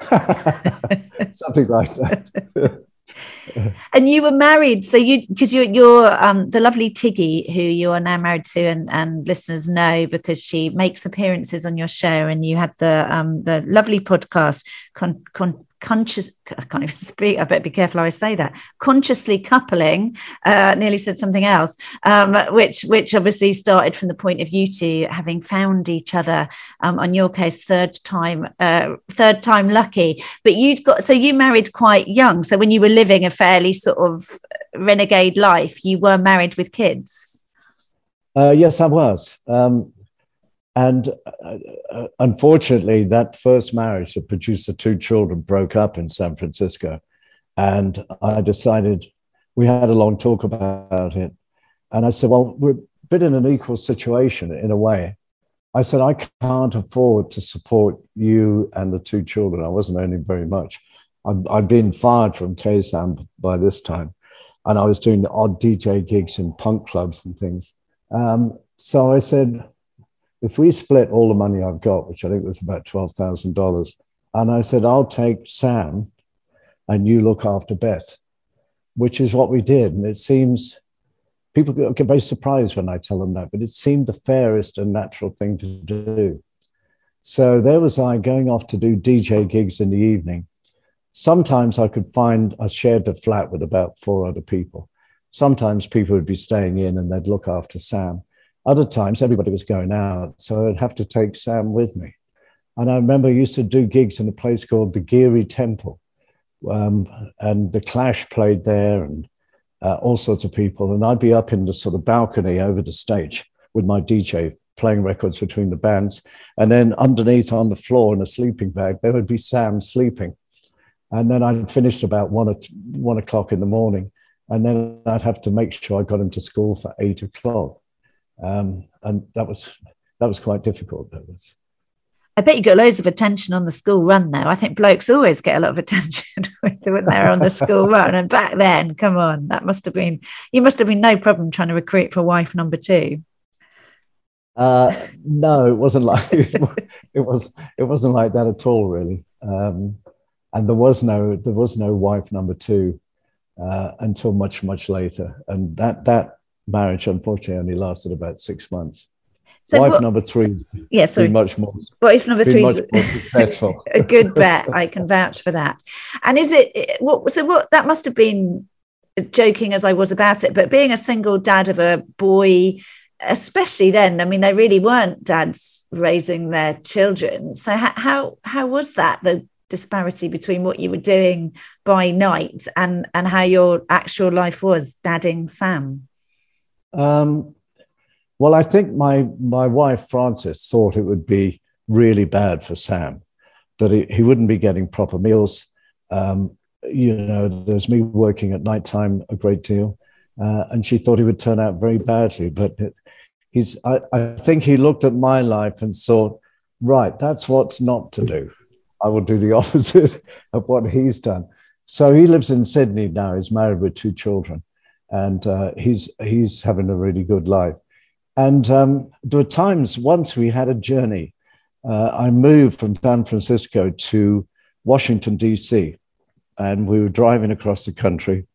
Speaker 3: Something like that.
Speaker 2: and you were married, so you because you're you're um, the lovely Tiggy, who you are now married to, and and listeners know because she makes appearances on your show, and you had the um the lovely podcast con, con conscious i can't even speak i better be careful how i say that consciously coupling uh, nearly said something else um, which which obviously started from the point of you two having found each other um, on your case third time uh, third time lucky. But you'd got so you married quite young. So when you were living a fairly sort of renegade life you were married with kids?
Speaker 3: Uh, yes i was. Um, and uh, uh, unfortunately, that first marriage that produced the two children broke up in San Francisco. And I decided we had a long talk about it. And I said, Well, we're a bit in an equal situation in a way. I said, I can't afford to support you and the two children. I wasn't earning very much. i had been fired from KSAN by this time. And I was doing odd DJ gigs in punk clubs and things. Um, so I said, if we split all the money I've got, which I think was about $12,000, and I said, I'll take Sam and you look after Beth, which is what we did. And it seems people get very surprised when I tell them that, but it seemed the fairest and natural thing to do. So there was I going off to do DJ gigs in the evening. Sometimes I could find, I shared a flat with about four other people. Sometimes people would be staying in and they'd look after Sam. Other times, everybody was going out, so I'd have to take Sam with me. And I remember I used to do gigs in a place called the Geary Temple, um, and the Clash played there, and uh, all sorts of people. And I'd be up in the sort of balcony over the stage with my DJ playing records between the bands. And then underneath on the floor in a sleeping bag, there would be Sam sleeping. And then I'd finished about one, one o'clock in the morning. And then I'd have to make sure I got him to school for eight o'clock. Um, and that was, that was quite difficult. That was.
Speaker 2: I bet you got loads of attention on the school run though. I think blokes always get a lot of attention when they're on the school run. And back then, come on, that must have been you must have been no problem trying to recruit for wife number two.
Speaker 3: Uh, no, it wasn't like it was. It wasn't like that at all, really. Um, and there was no there was no wife number two uh, until much much later, and that that marriage unfortunately only lasted about six months. So wife what, number three,
Speaker 2: yeah, so
Speaker 3: much more.
Speaker 2: Wife number three is successful. a good bet. I can vouch for that. And is it what? So what? That must have been joking as I was about it, but being a single dad of a boy, especially then, I mean, they really weren't dads raising their children. So how how, how was that the disparity between what you were doing by night and and how your actual life was dadding Sam?
Speaker 3: Um, well, I think my my wife Frances thought it would be really bad for Sam that he, he wouldn't be getting proper meals. Um, you know, there's me working at night time a great deal, uh, and she thought he would turn out very badly. But it, he's, I, I think he looked at my life and thought, right, that's what's not to do. I will do the opposite of what he's done. So he lives in Sydney now. He's married with two children, and uh, he's he's having a really good life. And um, there were times, once we had a journey. Uh, I moved from San Francisco to Washington, D.C., and we were driving across the country.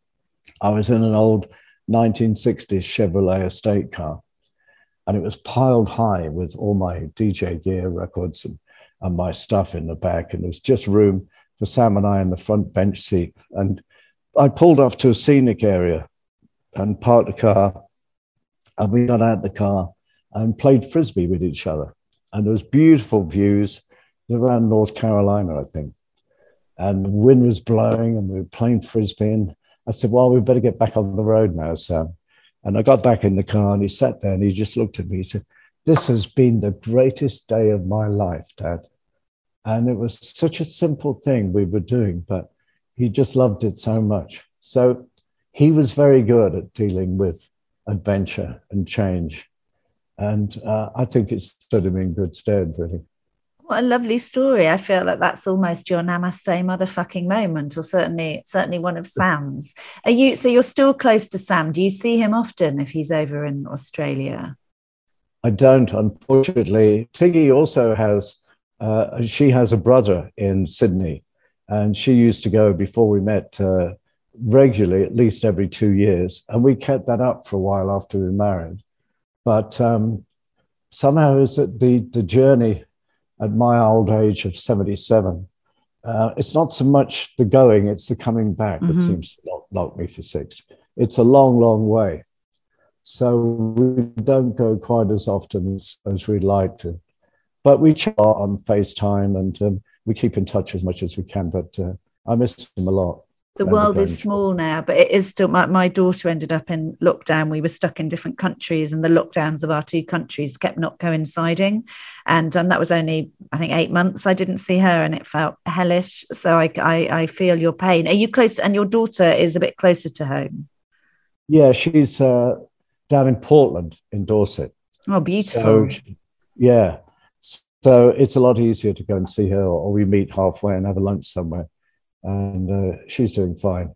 Speaker 3: I was in an old 1960s Chevrolet estate car, and it was piled high with all my DJ gear records and, and my stuff in the back. And there was just room for Sam and I in the front bench seat. And I pulled off to a scenic area and parked the car and we got out the car and played frisbee with each other. And there was beautiful views around North Carolina, I think. And the wind was blowing, and we were playing frisbee. And I said, "Well, we better get back on the road now, Sam." And I got back in the car, and he sat there, and he just looked at me. He said, "This has been the greatest day of my life, Dad." And it was such a simple thing we were doing, but he just loved it so much. So he was very good at dealing with adventure and change. And uh, I think it's stood him in good stead, really.
Speaker 2: What a lovely story. I feel like that's almost your namaste motherfucking moment, or certainly certainly one of Sam's. Are you so you're still close to Sam? Do you see him often if he's over in Australia?
Speaker 3: I don't, unfortunately. Tiggy also has uh, she has a brother in Sydney, and she used to go before we met uh, regularly, at least every two years. And we kept that up for a while after we were married. But um, somehow is that the, the journey at my old age of 77, uh, it's not so much the going, it's the coming back mm-hmm. that seems to knock, knock me for six. It's a long, long way. So we don't go quite as often as, as we'd like to. But we chat on FaceTime and um, we keep in touch as much as we can. But uh, I miss him a lot
Speaker 2: the world is small now, but it is still. My, my daughter ended up in lockdown. We were stuck in different countries, and the lockdowns of our two countries kept not coinciding. And um, that was only, I think, eight months. I didn't see her, and it felt hellish. So I, I, I feel your pain. Are you close? And your daughter is a bit closer to home.
Speaker 3: Yeah, she's uh, down in Portland, in Dorset.
Speaker 2: Oh, beautiful.
Speaker 3: So, yeah, so it's a lot easier to go and see her, or we meet halfway and have a lunch somewhere and uh, she's doing fine.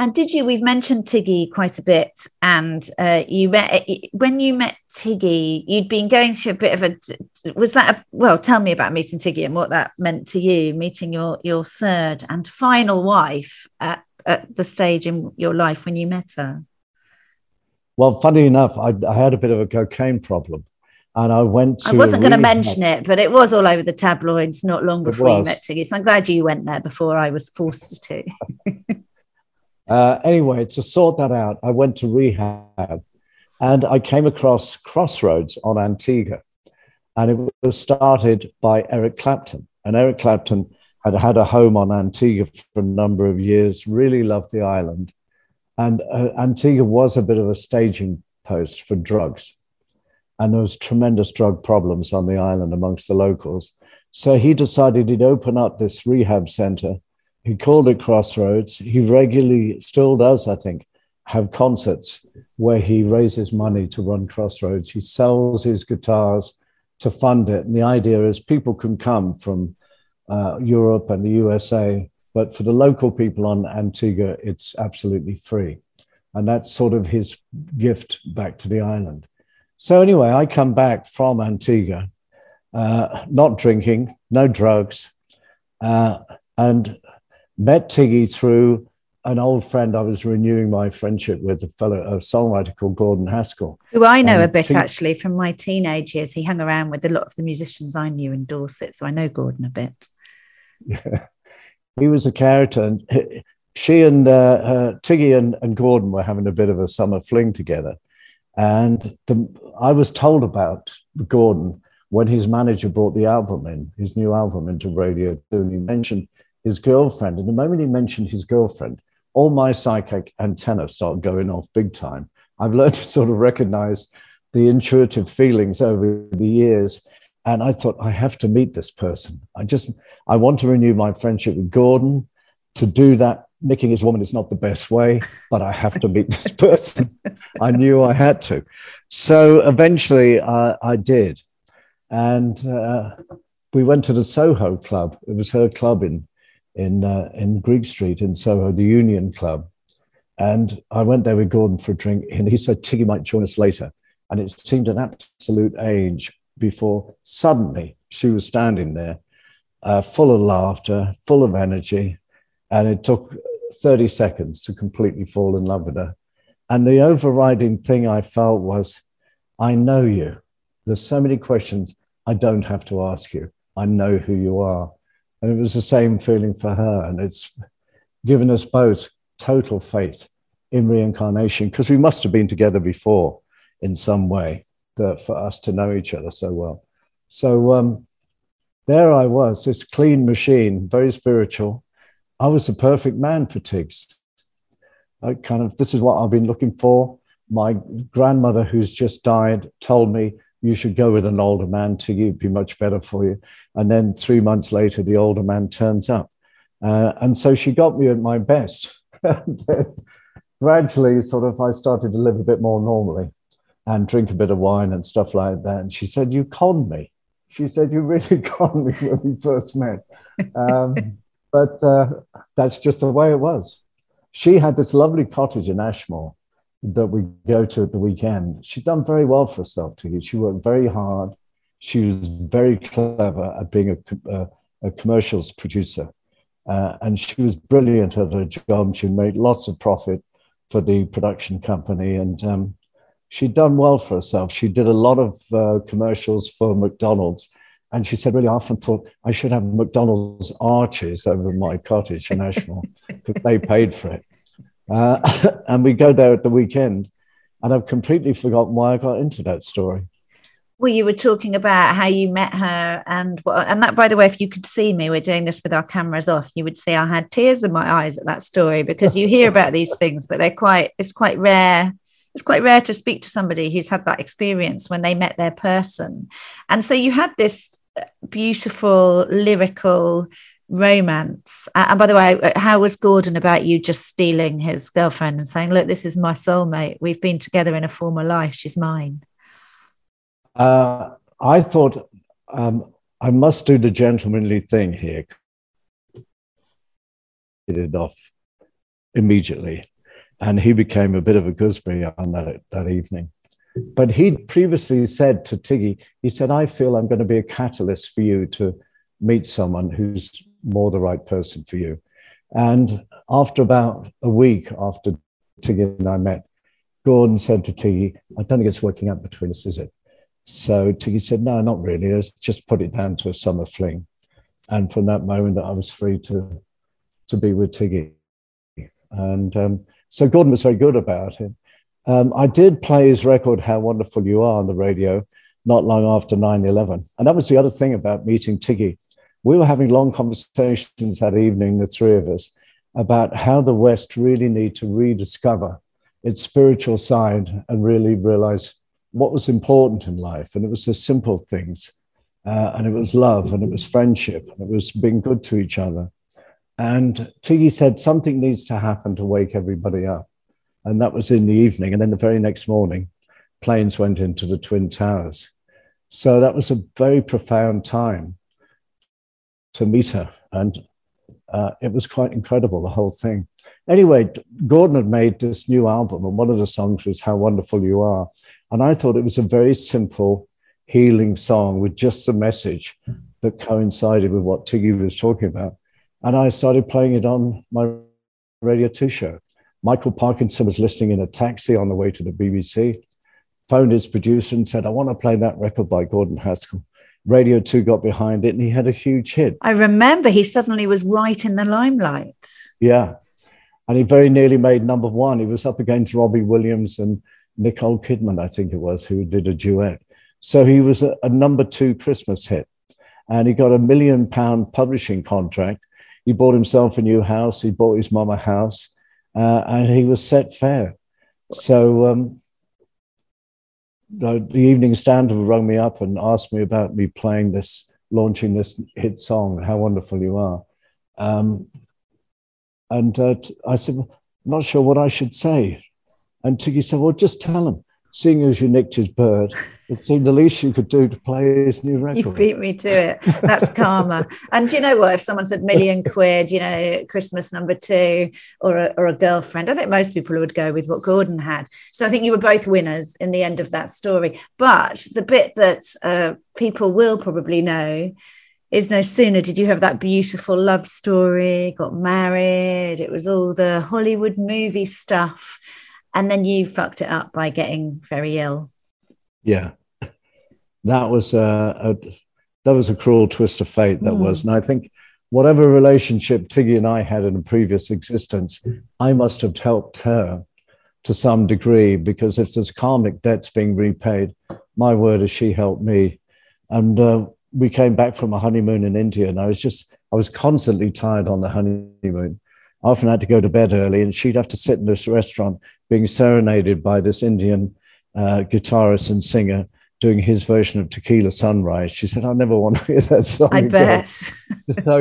Speaker 2: And did you? We've mentioned Tiggy quite a bit, and uh, you met when you met Tiggy. You'd been going through a bit of a. Was that a, well? Tell me about meeting Tiggy and what that meant to you. Meeting your your third and final wife at, at the stage in your life when you met her.
Speaker 3: Well, funny enough, I, I had a bit of a cocaine problem, and I went
Speaker 2: I wasn't going to mention it, but it was all over the tabloids not long before you met Tiggy. So I'm glad you went there before I was forced to.
Speaker 3: uh, anyway, to sort that out, I went to rehab And I came across Crossroads on Antigua. And it was started by Eric Clapton. And Eric Clapton had had a home on Antigua for a number of years, really loved the island. And uh, Antigua was a bit of a staging post for drugs. And there was tremendous drug problems on the island amongst the locals. So he decided he'd open up this rehab center. He called it Crossroads. He regularly, still does, I think, have concerts where he raises money to run Crossroads. He sells his guitars to fund it. And the idea is people can come from uh, Europe and the USA, but for the local people on Antigua, it's absolutely free. And that's sort of his gift back to the island. So, anyway, I come back from Antigua, uh, not drinking, no drugs, uh, and met Tiggy through an old friend I was renewing my friendship with, a fellow, a songwriter called Gordon Haskell.
Speaker 2: Who I know a bit actually from my teenage years. He hung around with a lot of the musicians I knew in Dorset, so I know Gordon a bit.
Speaker 3: Yeah. He was a character, and she and uh, uh, Tiggy and, and Gordon were having a bit of a summer fling together. And the, I was told about Gordon when his manager brought the album in, his new album into radio. And he mentioned his girlfriend. And the moment he mentioned his girlfriend, all my psychic antenna started going off big time. I've learned to sort of recognize the intuitive feelings over the years. And I thought, I have to meet this person. I just, I want to renew my friendship with Gordon. To do that, nicking his woman is not the best way, but I have to meet this person. I knew I had to. So eventually uh, I did. And uh, we went to the Soho Club. It was her club in in uh, in Greek Street in Soho, the Union Club. And I went there with Gordon for a drink, and he said Tiggy might join us later. And it seemed an absolute age before suddenly she was standing there, uh, full of laughter, full of energy. And it took 30 seconds to completely fall in love with her. And the overriding thing I felt was, I know you. There's so many questions I don't have to ask you. I know who you are. And it was the same feeling for her. And it's given us both total faith in reincarnation because we must have been together before in some way for us to know each other so well. So um, there I was, this clean machine, very spiritual. I was the perfect man for Tiggs. I kind of, this is what I've been looking for. My grandmother, who's just died, told me you should go with an older man to you, be much better for you. And then three months later, the older man turns up. Uh, and so she got me at my best. gradually, sort of, I started to live a bit more normally and drink a bit of wine and stuff like that. And she said, You conned me. She said, You really conned me when we first met. Um, but uh, that's just the way it was. She had this lovely cottage in Ashmore that we go to at the weekend. She'd done very well for herself, too. She worked very hard. She was very clever at being a, a, a commercials producer. Uh, and she was brilliant at her job. She made lots of profit for the production company. And um, she'd done well for herself. She did a lot of uh, commercials for McDonald's. And she said, really, I often thought I should have McDonald's arches over my cottage in Ashmore because they paid for it. Uh, and we go there at the weekend. And I've completely forgotten why I got into that story.
Speaker 2: Well, you were talking about how you met her, and and that, by the way, if you could see me, we're doing this with our cameras off. You would see I had tears in my eyes at that story because you hear about these things, but they're quite it's quite rare. It's quite rare to speak to somebody who's had that experience when they met their person, and so you had this beautiful lyrical romance. And by the way, uh, how was Gordon about you just stealing his girlfriend and saying, "Look, this is my soulmate. We've been together in a former life. She's mine."
Speaker 3: Uh, I thought um, I must do the gentlemanly thing here. Get it off immediately, and he became a bit of a gooseberry on that that evening. But he'd previously said to Tiggy, he said, "I feel I'm going to be a catalyst for you to." meet someone who's more the right person for you. And after about a week after Tiggy and I met, Gordon said to Tiggy, I don't think it's working out between us, is it? So Tiggy said, No, not really. Let's just put it down to a summer fling. And from that moment, I was free to, to be with Tiggy. And um, so Gordon was very good about it. Um, I did play his record, How Wonderful You Are, on the radio not long after 9 11. And that was the other thing about meeting Tiggy. We were having long conversations that evening, the three of us, about how the West really need to rediscover its spiritual side and really realize what was important in life. And it was the simple things. Uh, and it was love and it was friendship and it was being good to each other. And Tiggy said something needs to happen to wake everybody up. And that was in the evening. And then the very next morning, planes went into the Twin Towers. So that was a very profound time to meet her. And uh, it was quite incredible, the whole thing. Anyway, Gordon had made this new album, and one of the songs was How Wonderful You Are. And I thought it was a very simple, healing song with just the message that coincided with what Tiggy was talking about. And I started playing it on my Radio 2 show. Michael Parkinson was listening in a taxi on the way to the BBC, phoned his producer and said, I want to play that record by Gordon Haskell. Radio 2 got behind it and he had a huge hit.
Speaker 2: I remember he suddenly was right in the limelight.
Speaker 3: Yeah. And he very nearly made number one. He was up against Robbie Williams and Nicole Kidman, I think it was, who did a duet. So he was a, a number two Christmas hit. And he got a million pound publishing contract. He bought himself a new house. He bought his mum a house. Uh, and he was set fair. So um, the, the Evening Standard rang me up and asked me about me playing this, launching this hit song, How Wonderful You Are. Um, and uh, I said, I'm not sure what I should say. And Tiggy said, Well, just tell him seeing as you nicked his bird, it seemed the least you could do to play his new record.
Speaker 2: You beat me to it. That's karma. and you know what? If someone said million quid, you know, Christmas number two, or a, or a girlfriend, I think most people would go with what Gordon had. So I think you were both winners in the end of that story. But the bit that uh, people will probably know is no sooner did you have that beautiful love story, got married, it was all the Hollywood movie stuff and then you fucked it up by getting very ill.
Speaker 3: Yeah, that was a, a that was a cruel twist of fate. That mm. was, and I think whatever relationship Tiggy and I had in a previous existence, I must have helped her to some degree because if there's karmic debts being repaid, my word is she helped me. And uh, we came back from a honeymoon in India, and I was just I was constantly tired on the honeymoon. I often had to go to bed early, and she'd have to sit in this restaurant being serenaded by this Indian uh, guitarist and singer doing his version of Tequila Sunrise. She said, I never want to hear that song.
Speaker 2: I bet.
Speaker 3: so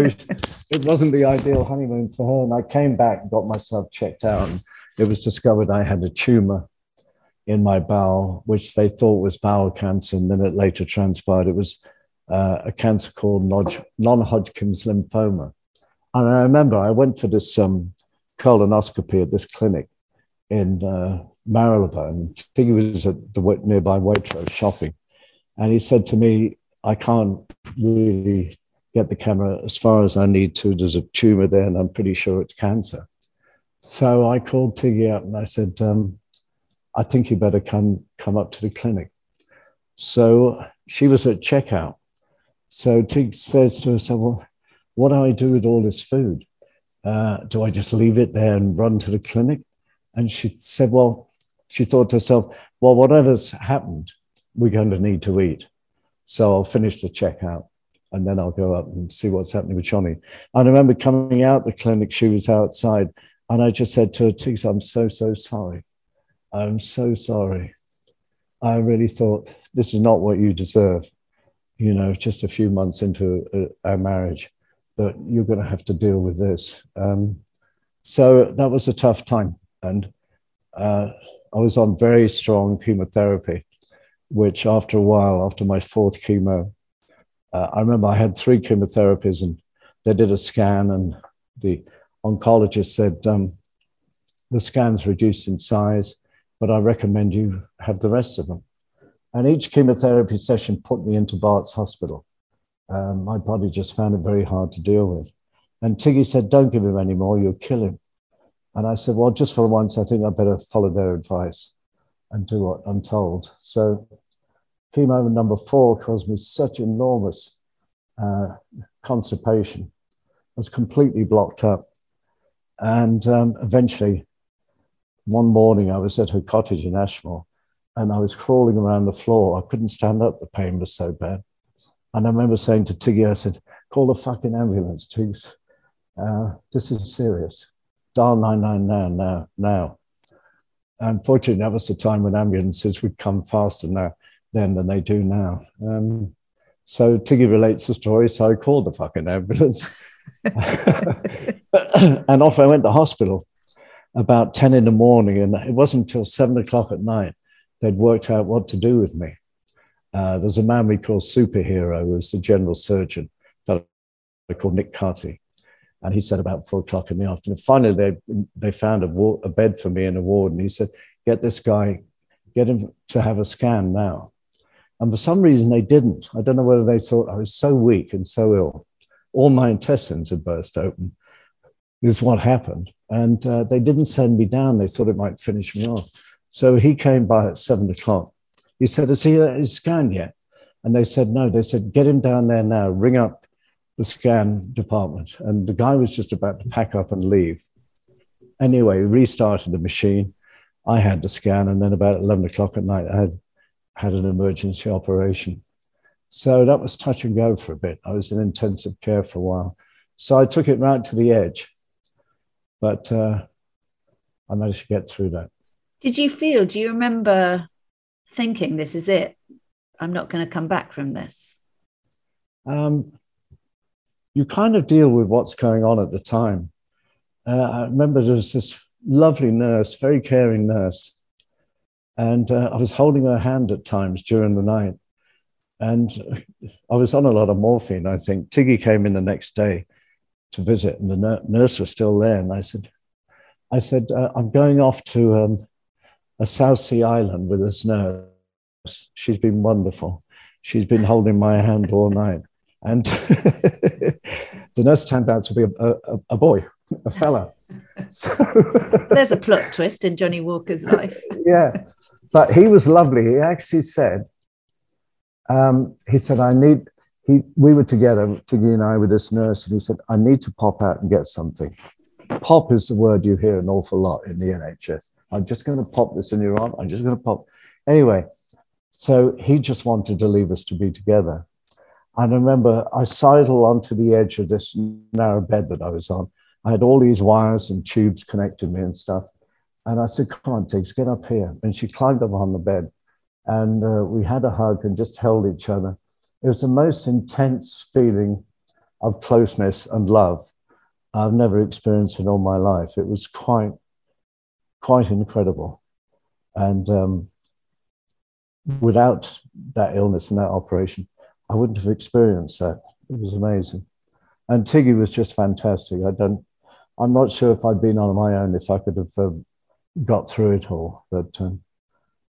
Speaker 3: it wasn't the ideal honeymoon for her. And I came back and got myself checked out. And it was discovered I had a tumor in my bowel, which they thought was bowel cancer. And then it later transpired it was uh, a cancer called non Hodgkin's lymphoma. And I remember I went for this um, colonoscopy at this clinic in uh, Marylebone. I think he was at the nearby Waitrose shopping. And he said to me, I can't really get the camera as far as I need to. There's a tumor there, and I'm pretty sure it's cancer. So I called Tiggy up and I said, um, I think you better come, come up to the clinic. So she was at checkout. So Tig says to herself, Well, what do I do with all this food? Uh, do I just leave it there and run to the clinic? And she said, Well, she thought to herself, Well, whatever's happened, we're going to need to eat. So I'll finish the checkout and then I'll go up and see what's happening with Johnnie. I remember coming out the clinic, she was outside, and I just said to her, Tiggs, I'm so, so sorry. I'm so sorry. I really thought this is not what you deserve, you know, just a few months into a, our marriage, but you're going to have to deal with this. Um, so that was a tough time. And uh, I was on very strong chemotherapy, which after a while, after my fourth chemo, uh, I remember I had three chemotherapies and they did a scan, and the oncologist said, um, The scan's reduced in size, but I recommend you have the rest of them. And each chemotherapy session put me into Bart's hospital. Um, my body just found it very hard to deal with. And Tiggy said, Don't give him any more, you'll kill him. And I said, well, just for once, I think I'd better follow their advice and do what I'm told. So chemo number four caused me such enormous uh, constipation. I was completely blocked up. And um, eventually, one morning I was at her cottage in Ashmore and I was crawling around the floor. I couldn't stand up. The pain was so bad. And I remember saying to Tiggy, I said, call the fucking ambulance, Tiggs. Uh, this is serious. Dial 999 now, now. Unfortunately, that was the time when ambulances would come faster now then than they do now. Um, so Tiggy relates the story. So I called the fucking ambulance. and off I went to hospital about 10 in the morning. And it wasn't until seven o'clock at night they'd worked out what to do with me. Uh, there's a man we call Superhero, who was the general surgeon, fellow called Nick Carty. And he said about four o'clock in the afternoon. Finally, they, they found a, a bed for me in a ward. And he said, Get this guy, get him to have a scan now. And for some reason, they didn't. I don't know whether they thought I was so weak and so ill. All my intestines had burst open. Is what happened. And uh, they didn't send me down. They thought it might finish me off. So he came by at seven o'clock. He said, Is he uh, scanned yet? And they said, No. They said, Get him down there now. Ring up the scan department. And the guy was just about to pack up and leave. Anyway, restarted the machine. I had the scan. And then about 11 o'clock at night, I had had an emergency operation. So that was touch and go for a bit. I was in intensive care for a while. So I took it right to the edge. But uh, I managed to get through that.
Speaker 2: Did you feel, do you remember thinking, this is it? I'm not going to come back from this?
Speaker 3: Um, you kind of deal with what's going on at the time. Uh, I remember there was this lovely nurse, very caring nurse, and uh, I was holding her hand at times during the night. And I was on a lot of morphine, I think. Tiggy came in the next day to visit, and the nurse was still there. And I said, I said, uh, I'm going off to um, a South Sea island with this nurse. She's been wonderful. She's been holding my hand all night. And the nurse turned out to be a, a, a boy, a fella.
Speaker 2: So There's a plot twist in Johnnie Walker's life.
Speaker 3: yeah. But he was lovely. He actually said, um, he said, I need, he, we were together, Tiggy and I, with this nurse, and he said, I need to pop out and get something. Pop is the word you hear an awful lot in the NHS. I'm just going to pop this in your arm. I'm just going to pop. Anyway, so he just wanted to leave us to be together. And I remember I sidled onto the edge of this narrow bed that I was on. I had all these wires and tubes connected me and stuff. And I said, Come on, Tiggs, get up here. And she climbed up on the bed. And uh, we had a hug and just held each other. It was the most intense feeling of closeness and love I've never experienced it in all my life. It was quite, quite incredible. And um, without that illness and that operation, I wouldn't have experienced that. It was amazing. And Tiggy was just fantastic. I don't, I'm not sure if I'd been on my own if I could have um, got through it all, but um,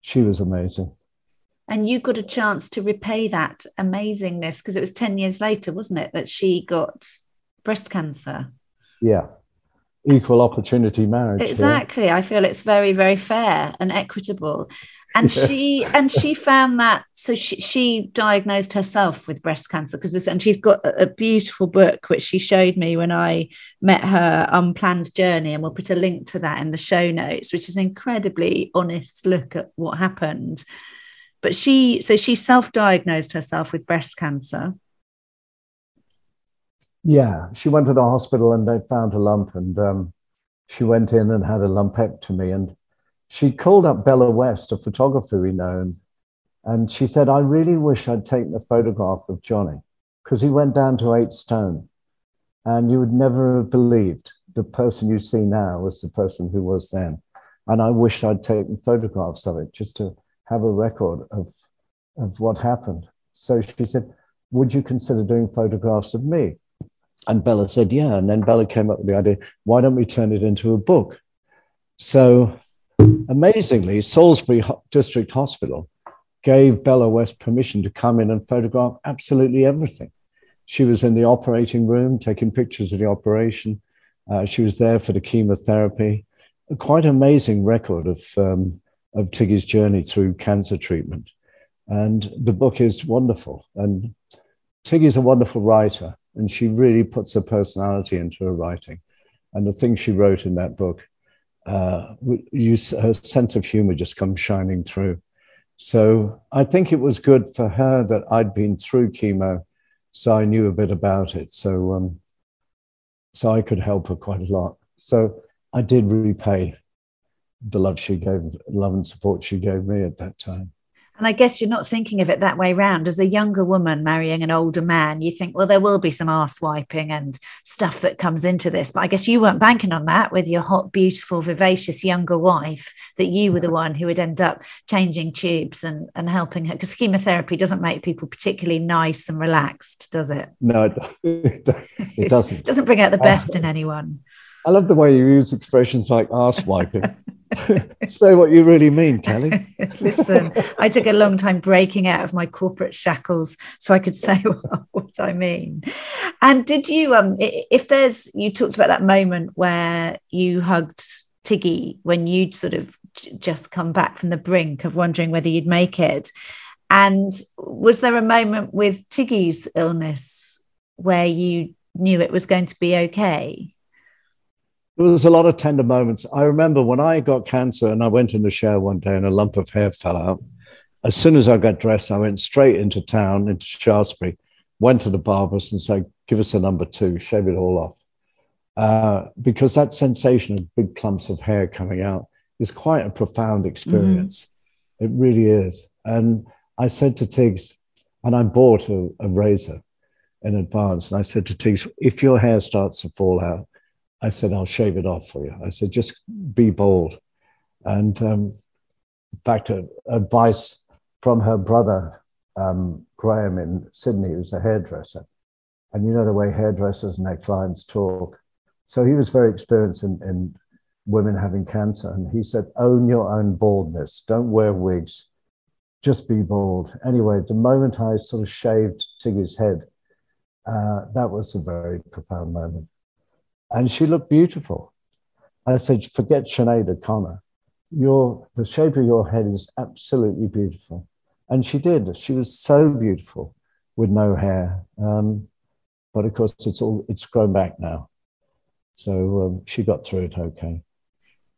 Speaker 3: she was amazing.
Speaker 2: And you got a chance to repay that amazingness because it was 10 years later, wasn't it, that she got breast cancer?
Speaker 3: Yeah. Equal opportunity marriage.
Speaker 2: Exactly. I feel it's very, very fair and equitable and yes. she and she found that so she, she diagnosed herself with breast cancer because this and she's got a, a, beautiful book which she showed me when i met her unplanned journey and we'll put a link to that in the show notes which is an incredibly honest look at what happened but she so she self-diagnosed herself with breast cancer
Speaker 3: yeah she went to the hospital and they found a lump and um, she went in and had a lumpectomy and she called up Bella West, a photographer we know, and she said, I really wish I'd taken a photograph of Johnnie because he went down to eight stone. And you would never have believed the person you see now was the person who was then. And I wish I'd taken photographs of it just to have a record of, of what happened. So she said, Would you consider doing photographs of me? And Bella said, Yeah. And then Bella came up with the idea, why don't we turn it into a book? So Amazingly, Salisbury District Hospital gave Bella West permission to come in and photograph absolutely everything. She was in the operating room taking pictures of the operation. Uh, she was there for the chemotherapy. A quite amazing record of, um, of Tiggy's journey through cancer treatment. And the book is wonderful. And Tiggy's a wonderful writer, and she really puts her personality into her writing. And the things she wrote in that book uh, you, her sense of humor just comes shining through. So I think it was good for her that I'd been through chemo, so I knew a bit about it. So, um, so I could help her quite a lot. So I did repay the love she gave, love and support she gave me at that time.
Speaker 2: And I guess you're not thinking of it that way round. As a younger woman marrying an older man, you think, well, there will be some arse wiping and stuff that comes into this. But I guess you weren't banking on that with your hot, beautiful, vivacious younger wife, that you were the mm-hmm. one who would end up changing tubes and, and helping her. Because chemotherapy doesn't make people particularly nice and relaxed, does it?
Speaker 3: No, it, doesn't.
Speaker 2: it doesn't bring out the uh, best in anyone.
Speaker 3: I love the way you use expressions like arse wiping. Say what you really mean, Cally.
Speaker 2: Listen, I took a long time breaking out of my corporate shackles so I could say what I mean. And did you, um, if there's, you talked about that moment where you hugged Tiggy when you'd sort of just come back from the brink of wondering whether you'd make it. And was there a moment with Tiggy's illness where you knew it was going to be okay?
Speaker 3: There was a lot of tender moments. I remember when I got cancer and I went in the shower one day and a lump of hair fell out. As soon as I got dressed, I went straight into town, into Shaftesbury, went to the barbers and said, Give us a number two, shave it all off. Uh, because that sensation of big clumps of hair coming out is quite a profound experience. Mm-hmm. It really is. And I said to Tiggs, and I bought a, a razor in advance, and I said to Tiggs, if your hair starts to fall out, I said, I'll shave it off for you. I said, just be bold. And um, in fact, a, advice from her brother, um, Graham in Sydney, who's a hairdresser. And you know the way hairdressers and their clients talk. So he was very experienced in, in women having cancer. And he said, own your own baldness. Don't wear wigs. Just be bald. Anyway, the moment I sort of shaved Tiggy's head, uh, that was a very profound moment and she looked beautiful. I said, forget Sinead O'Connor. Your, the shape of your head is absolutely beautiful. And she did. She was so beautiful with no hair. Um, but of course, it's all it's grown back now. So um, she got through it okay.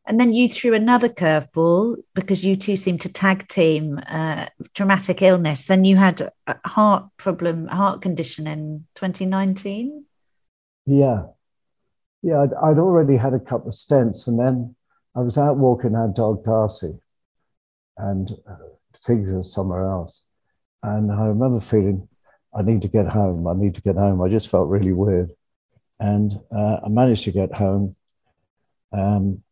Speaker 2: And then you threw another curveball because you two seemed to tag team uh, traumatic illness. Then you had a heart problem, a heart condition in 2019.
Speaker 3: Yeah, yeah, I'd, I'd, already had a couple of stents, and then I was out walking our dog Darcy, and uh, Tiggs was somewhere else, and I remember feeling I need to get home. I need to get home. I just felt really weird, and uh, I managed to get home. Um,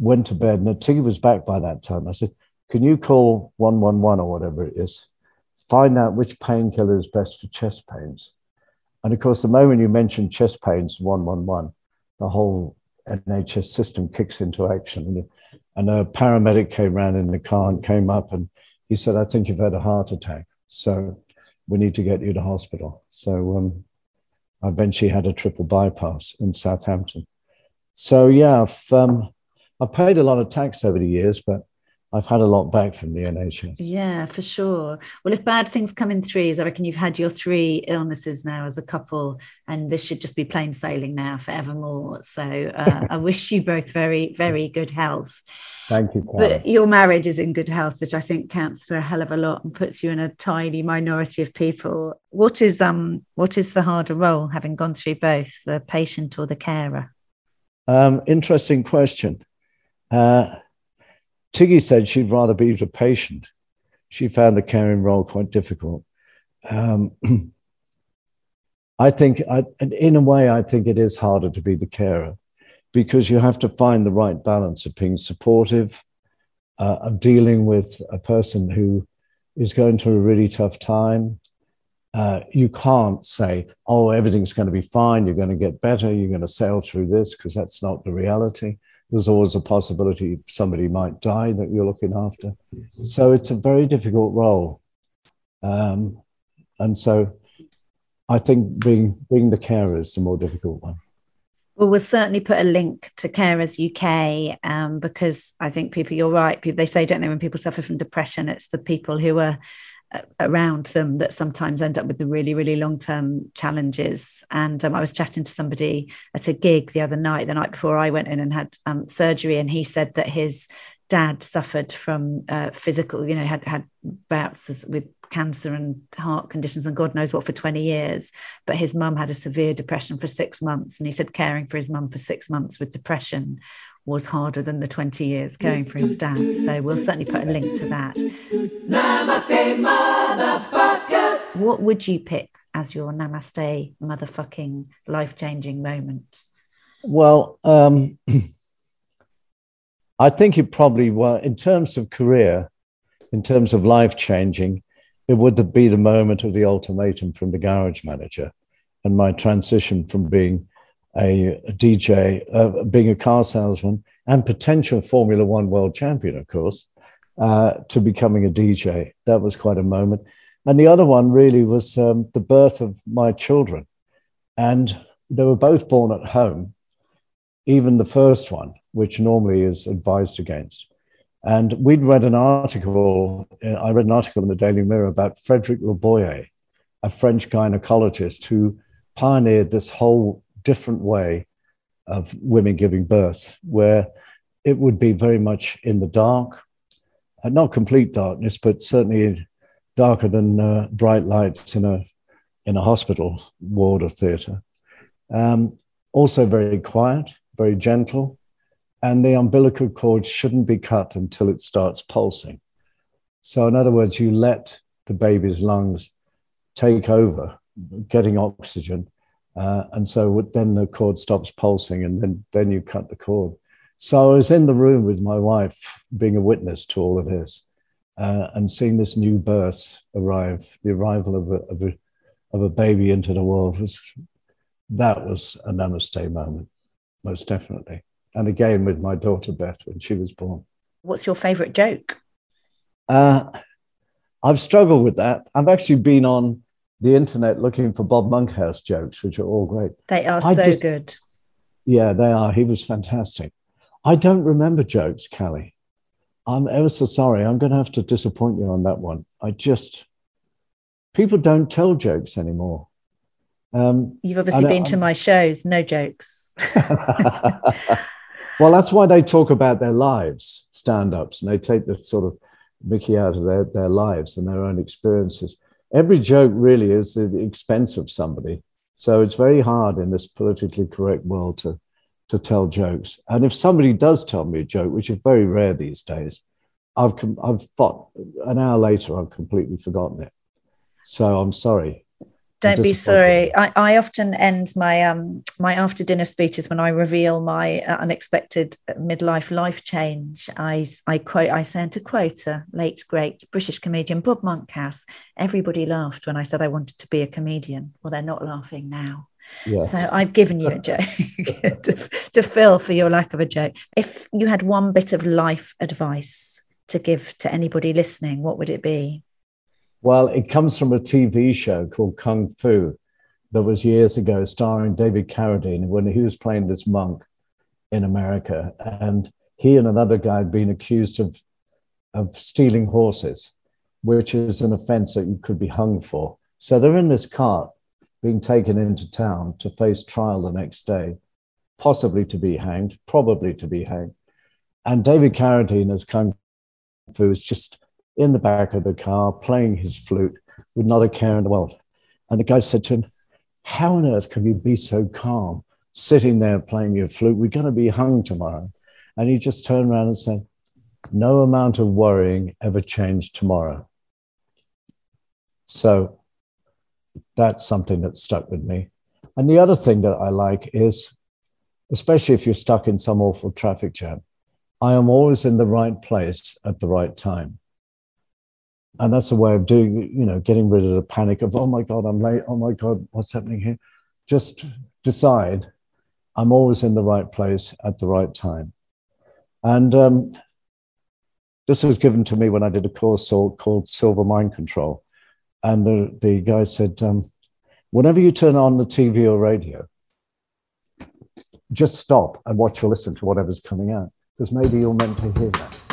Speaker 3: went to bed, and Tiggy was back by that time. I said, "Can you call one one one or whatever it is? Find out which painkiller is best for chest pains." And of course, the moment you mention chest pains 111, the whole NHS system kicks into action. And a paramedic came around in the car and came up and he said, I think you've had a heart attack. So we need to get you to hospital. So um, I eventually had a triple bypass in Southampton. So yeah, I've, um, I've paid a lot of tax over the years, but I've had a lot back from the NHS.
Speaker 2: Yeah, for sure. Well, if bad things come in threes, I reckon you've had your three illnesses now as a couple, and this should just be plain sailing now forevermore. So uh, I wish you both very, very good health.
Speaker 3: Thank you.
Speaker 2: But your marriage is in good health, which I think counts for a hell of a lot and puts you in a tiny minority of people. What is um what is the harder role, having gone through both, the patient or the carer?
Speaker 3: Um, interesting question. Uh, Tiggy said she'd rather be the patient. She found the caring role quite difficult. Um, I think, I, in a way, I think it is harder to be the carer because you have to find the right balance of being supportive, uh, of dealing with a person who is going through a really tough time. Uh, you can't say, oh, everything's going to be fine, you're going to get better, you're going to sail through this, because that's not the reality there's always a possibility somebody might die that you're looking after. So it's a very difficult role. Um, and so I think being, being the carer is the more difficult one.
Speaker 2: Well, we'll certainly put a link to Carers UK um, because I think people, you're right. People, they say, don't they, when people suffer from depression, it's the people who are around them that sometimes end up with the really, really long term challenges. And um, I was chatting to somebody at a gig the other night, the night before I went in and had um, surgery, and he said that his dad suffered from uh, physical, you know, had had bouts with cancer and heart conditions and God knows what for 20 years. But his mum had a severe depression for six months. And he said caring for his mum for six months with depression was harder than the 20 years caring for his dad. So we'll certainly put a link to that. Namaste, motherfuckers. What would you pick as your namaste motherfucking life changing moment?
Speaker 3: Well, um, I think it probably well in terms of career, in terms of life changing, it would be the moment of the ultimatum from the garage manager and my transition from being a, a DJ, uh, being a car salesman, and potential Formula One world champion, of course, uh, to becoming a DJ. That was quite a moment. And the other one really was um, the birth of my children. And they were both born at home, even the first one, which normally is advised against. And we'd read an article, uh, I read an article in the Daily Mirror about Frederick Leboyer, a French gynecologist who pioneered this whole different way of women giving birth, where it would be very much in the dark, uh, not complete darkness, but certainly darker than uh, bright lights in a in a hospital ward or theatre. Um, also very quiet, very gentle, and the umbilical cord shouldn't be cut until it starts pulsing. So, in other words, you let the baby's lungs take over, getting oxygen, uh, and so then the cord stops pulsing, and then then you cut the cord. So I was in the room with my wife, being a witness to all of this, uh, and seeing this new birth arrive, the arrival of a, of a of a baby into the world was that was a namaste moment, most definitely. And again with my daughter Beth when she was born.
Speaker 2: What's your favorite joke?
Speaker 3: Uh, I've struggled with that. I've actually been on the internet looking for Bob Monkhouse jokes, which are all great.
Speaker 2: They are I so just, good.
Speaker 3: Yeah, they are. He was fantastic. I don't remember jokes, Cally. I'm ever so sorry. I'm going to have to disappoint you on that one. I just, people don't tell jokes anymore.
Speaker 2: Um, You've obviously been to my shows, no jokes.
Speaker 3: well, that's why they talk about their lives, stand ups, and they take the sort of Mickey out of their, their lives and their own experiences every joke really is at the expense of somebody. So it's very hard in this politically correct world to, to tell jokes. And if somebody does tell me a joke, which is very rare these days, I've, I've thought an hour later, I've completely forgotten it. So I'm sorry.
Speaker 2: Don't be sorry. I, I often end my um my after dinner speeches when I reveal my uh, unexpected midlife life change. I I quote I sent a quota, late great British comedian Bob Monkhouse. Everybody laughed when I said I wanted to be a comedian. Well, they're not laughing now. Yes. So I've given you a joke to, to fill for your lack of a joke. If you had one bit of life advice to give to anybody listening, what would it be?
Speaker 3: Well, it comes from a TV show called Kung Fu that was years ago, starring David Carradine, when he was playing this monk in America. And he and another guy had been accused of, of stealing horses, which is an offense that you could be hung for. So they're in this cart being taken into town to face trial the next day, possibly to be hanged, probably to be hanged. And David Carradine as Kung Fu is just in the back of the car playing his flute with not a care in the world. And the guy said to him, How on earth can you be so calm sitting there playing your flute? We're going to be hung tomorrow. And he just turned around and said, No amount of worrying ever changed tomorrow. So that's something that stuck with me. And the other thing that I like is, especially if you're stuck in some awful traffic jam, I am always in the right place at the right time and that's a way of doing you know getting rid of the panic of oh my god i'm late. Oh my god what's happening here? Just decide i'm always in the right place at the right time. And um, this was given to me when i did a course called Silva Mind Control. And the, the guy said um, whenever you turn on the tv or radio just stop and watch or listen to whatever's coming out because maybe you're meant to hear that.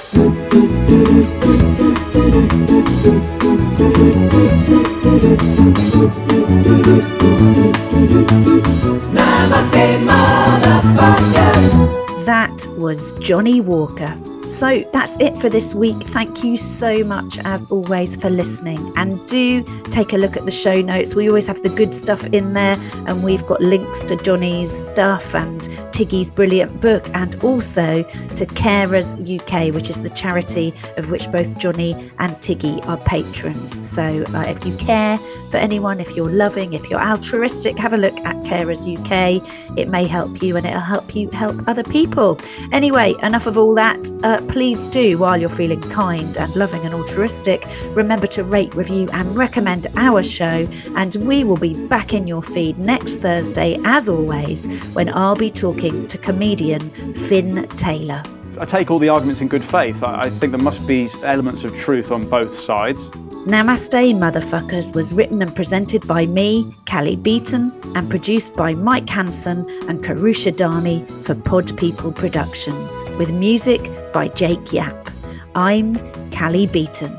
Speaker 2: That was Johnnie Walker so that's it for this week. Thank you so much, as always, for listening. And do take a look at the show notes. We always have the good stuff in there, and we've got links to Johnnie's stuff and Tiggy's brilliant book, and also to Carers UK, which is the charity of which both Johnny and Tiggy are patrons. So uh, if you care for anyone, if you're loving, if you're altruistic, have a look at Carers UK. It may help you and it'll help you help other people. Anyway, enough of all that. Uh, please do, while you're feeling kind and loving and altruistic, remember to rate, review, and recommend our show. And we will be back in your feed next Thursday, as always, when I'll be talking to comedian Finn Taylor.
Speaker 1: I take all the arguments in good faith. I think there must be elements of truth on both sides.
Speaker 2: Namaste Motherfuckers was written and presented by me, Cally Beaton, and produced by Mike Hanson and Kourosh Adhamy for Pod People Productions, with music by Jake Yapp. I'm Cally Beaton.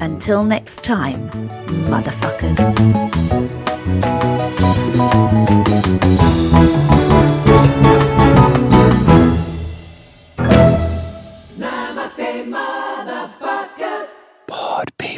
Speaker 2: Until next time, motherfuckers.